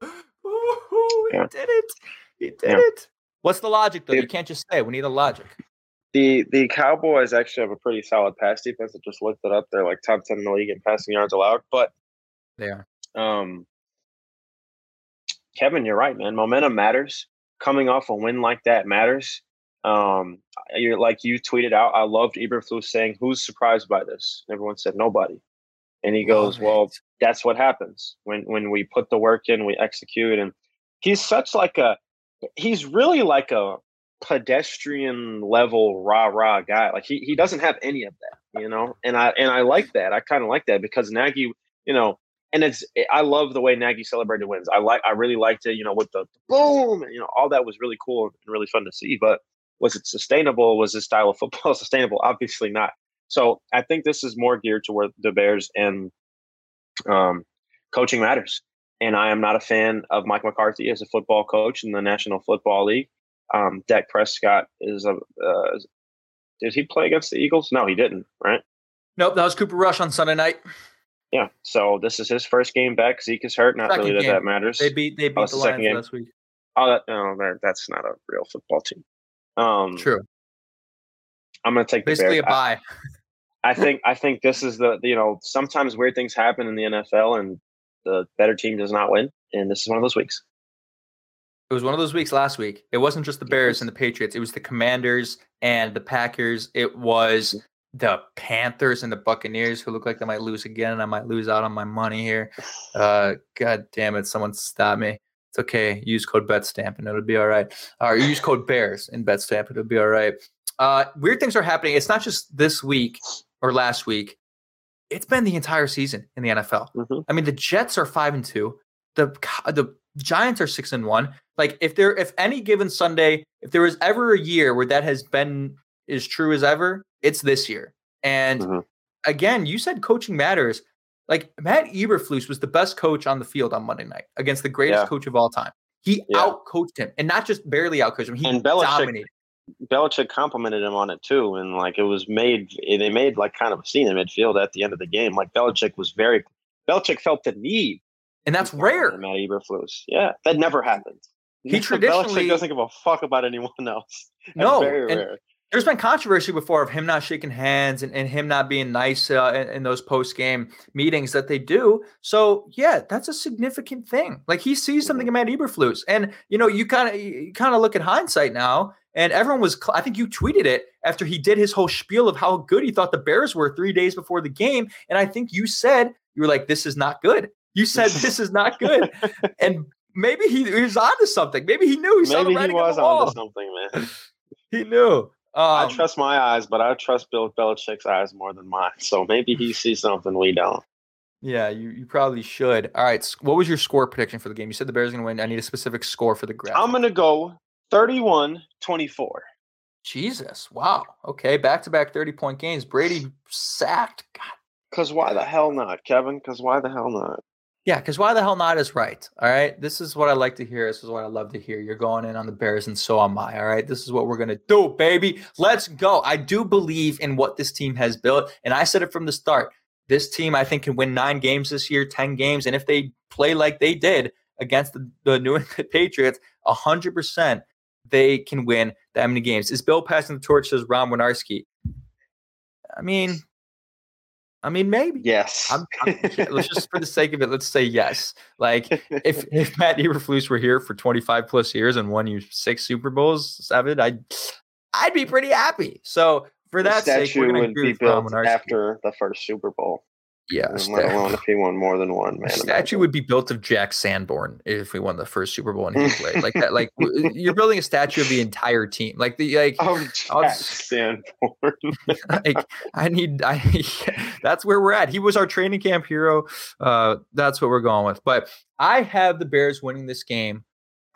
He Yeah. did it. He did Yeah. it. What's the logic though? You can't just say. We need a logic. The the Cowboys actually have a pretty solid pass defense. I just looked it up. They're like top ten in the league in passing yards allowed. But There. um, Kevin, you're right, man. Momentum matters. Coming off a win like that matters. Um, you're like you tweeted out. I loved Eberflus saying, "Who's surprised by this?" And everyone said nobody. And he goes, "Well, that's what happens when when we put the work in, we execute." And he's such like a he's really like a pedestrian level rah rah guy. Like he he doesn't have any of that, you know. And I and I like that. I kind of like that because Nagy, you know, and it's I love the way Nagy celebrated wins. I like I really liked it, you know, with the boom, you know, all that was really cool and really fun to see. But was it sustainable? Was this style of football sustainable? Obviously not. So I think this is more geared toward the Bears and um, coaching matters. And I am not a fan of Mike McCarthy as a football coach in the National Football League. Um, Dak Prescott is a. Uh, did he play against the Eagles? No, he didn't. Right? Nope, that was Cooper Rush on Sunday night. Yeah. So this is his first game back. Zeke is hurt. Not Second really that game. that matters. They beat they beat Oh, the the second Lions game. last week. Oh, that, no, that's not a real football team. Um, True. I'm going to take Basically a. I- bye. I think I think this is the you know sometimes weird things happen in the NFL and the better team does not win, and this is one of those weeks. It was one of those weeks last week. It wasn't just the Bears and the Patriots. It was the Commanders and the Packers. It was the Panthers and the Buccaneers, who look like they might lose again, and I might lose out on my money here. Uh, God damn it! Someone stop me. It's okay. Use code BetStamp and it'll be all right. Or use code Bears in BetStamp. And it'll be all right. Uh, weird things are happening. It's not just this week or last week. It's been the entire season in the NFL. Mm-hmm. I mean, the Jets are five and two. The the Giants are six and one. Like if there, if any given Sunday, if there was ever a year where that has been as true as ever, it's this year. And Mm-hmm. again, you said coaching matters. Like Matt Eberflus was the best coach on the field on Monday night against the greatest Yeah. coach of all time. He Yeah. outcoached him, and not just barely outcoached him. He And Belichick- dominated. Belichick complimented him on it too, and like it was made. They made like kind of a scene in midfield at the end of the game. Like Belichick was very. Belichick felt the need, and that's rare. Matt Eberflus, yeah, that never happens. He traditionally- Belichick doesn't give a fuck about anyone else. That's No, very rare. There's been controversy before of him not shaking hands and, and him not being nice uh, in, in those post game meetings that they do. So yeah, that's a significant thing. Like he sees something in Matt Eberflus, and you know you kind of you kind of look at hindsight now, and everyone was. I think you tweeted it after he did his whole spiel of how good he thought the Bears were three days before the game, and I think you said you were like, "This is not good." You said this is not good, and maybe he, he was onto something. Maybe he knew. He saw the Maybe he writing on was the wall. onto something, man. He knew. I Um, trust my eyes, but I trust Bill Belichick's eyes more than mine. So maybe he sees something we don't. Yeah, you, you probably should. All right. What was your score prediction for the game? You said the Bears are going to win. I need a specific score for the graph. I'm gonna go 31-24. Jesus. Wow. Okay. Back to back 30 point games. Brady sacked. God. Cause why the hell not, Kevin? Cause why the hell not? Yeah. Because why the hell not is right. All right. This is what I like to hear. This is what I love to hear. You're going in on the Bears, and so am I. All right. This is what we're going to do, baby. Let's go. I do believe in what this team has built. And I said it from the start. This team, I think, can win nine games this year, 10 games. And if they play like they did against the, the New England Patriots, 100%, they can win that many games. Is Bill passing the torch, says Ron Winarski? I mean, I mean, maybe. Yes. I'm, I'm, let's just for the sake of it, let's say yes. Like if if Matt Eberflus were here for 25 plus years and won you six Super Bowls, seven, I'd I'd be pretty happy. So for the that sake, we're gonna would be built after the first Super Bowl. Yeah, let alone if he won more than one, man. statue would be built of Jack Sanborn if we won the first Super Bowl and he played like that. Like you're building a statue of the entire team. Like the like Oh, I'll Jack Sanborn. like I need I that's where we're at. He was our training camp hero. Uh that's what we're going with. But I have the Bears winning this game.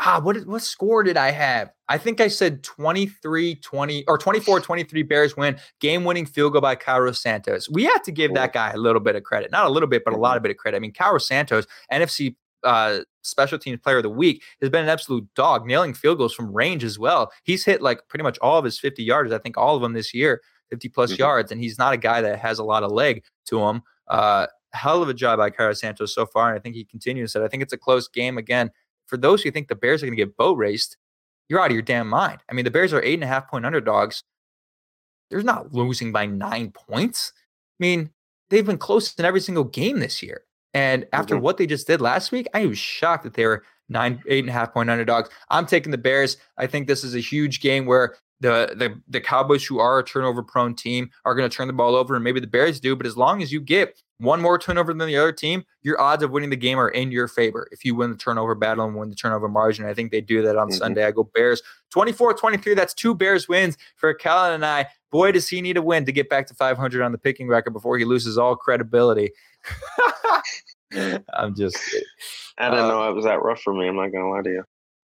Ah, what what score did I have? I think I said 23-20 or 24-23 Bears win. Game-winning field goal by Cairo Santos. We have to give that guy a little bit of credit. Not a little bit, but a lot of bit of credit. I mean, Cairo Santos, NFC uh, special teams player of the week, has been an absolute dog, nailing field goals from range as well. He's hit like pretty much all of his 50 yards. I think all of them this year, 50 plus Mhm. yards, and he's not a guy that has a lot of leg to him. Uh, hell of a job by Cairo Santos so far, and I think he continues it. I think it's a close game again. For those who think the Bears are going to get boat raced, you're out of your damn mind. I mean, the Bears are eight and a half point underdogs. They're not losing by nine points. I mean, they've been close in every single game this year. And after Mhm. what they just did last week, I was shocked that they were nine, eight and a half point underdogs. I'm taking the Bears. I think this is a huge game where the the the Cowboys, who are a turnover prone team, are going to turn the ball over, and maybe the Bears do. But as long as you get one more turnover than the other team, your odds of winning the game are in your favor. If you win the turnover battle and win the turnover margin, I think they do that on Mhm. Sunday. I go Bears 24 23. That's two Bears wins for Kellen and I. Boy, does he need a win to get back to 500 on the picking record before he loses all credibility. I'm just. I didn't Uh, know it was that rough for me. I'm not gonna lie to you.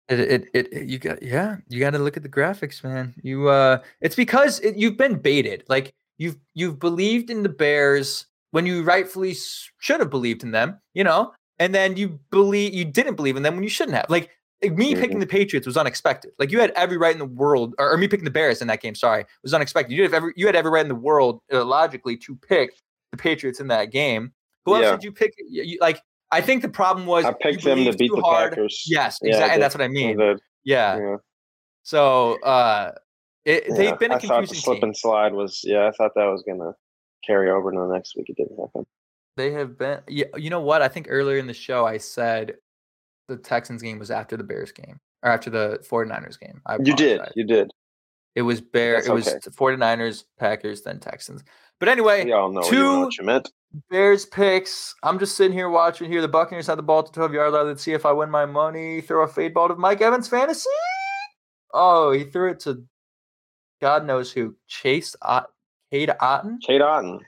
It, it, it, you got, yeah, you got to look at the graphics, man. You, uh, it's because it, you've been baited. Like you've, you've believed in the Bears when you rightfully should have believed in them, you know, and then you believe you didn't believe in them when you shouldn't have. Like like, me picking the Patriots was unexpected. Like you had every right in the world, or, or me picking the Bears in that game. Sorry, was unexpected. You had every, you had every right in the world, uh, logically, to pick the Patriots in that game. Who else Yeah. did you pick? You- like I think the problem was I picked them to beat the hard. Packers. Yes, Yeah, exactly. That's what I mean. Yeah. Yeah. So uh, it, Yeah, they've been a I thought the slip team. and slide was. Yeah, I thought that was gonna carry over to the next week. It didn't happen. They have been. Yeah, you know what? I think earlier in the show I said the Texans game was after the Bears game or after the 49ers game. You did. You did. It was Bear. That's it was okay. 49ers, Packers, then Texans. But anyway, know, you know two you meant. Bears picks. I'm just sitting here watching here. The Buccaneers had the ball to 12 yard line. Let's see if I win my money. Throw a fade ball to Mike Evans fantasy. Oh, he threw it to God knows who. Chase Ot- Cade Otton? Cade Otton.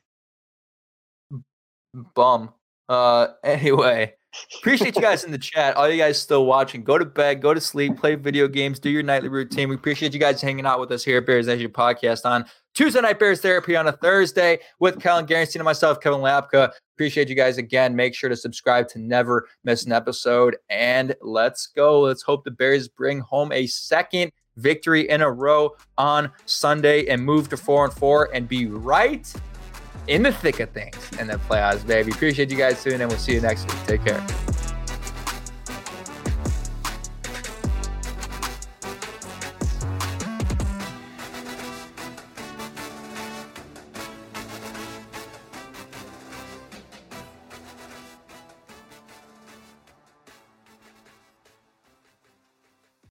Bum. Uh anyway. Appreciate you guys in the chat. All you guys still watching. Go to bed, go to sleep, play video games, do your nightly routine. We appreciate you guys hanging out with us here at Bears Nation Podcast on Tuesday Night Bears Therapy on a Thursday with Kellen Garanstein and myself, Kevin Lapka. Appreciate you guys again. Make sure to subscribe to never miss an episode. And let's go. Let's hope the Bears bring home a second victory in a row on Sunday and move to four and four and be right in the thick of things in the playoffs, baby. Appreciate you guys tuning in. We'll see you next week. Take care.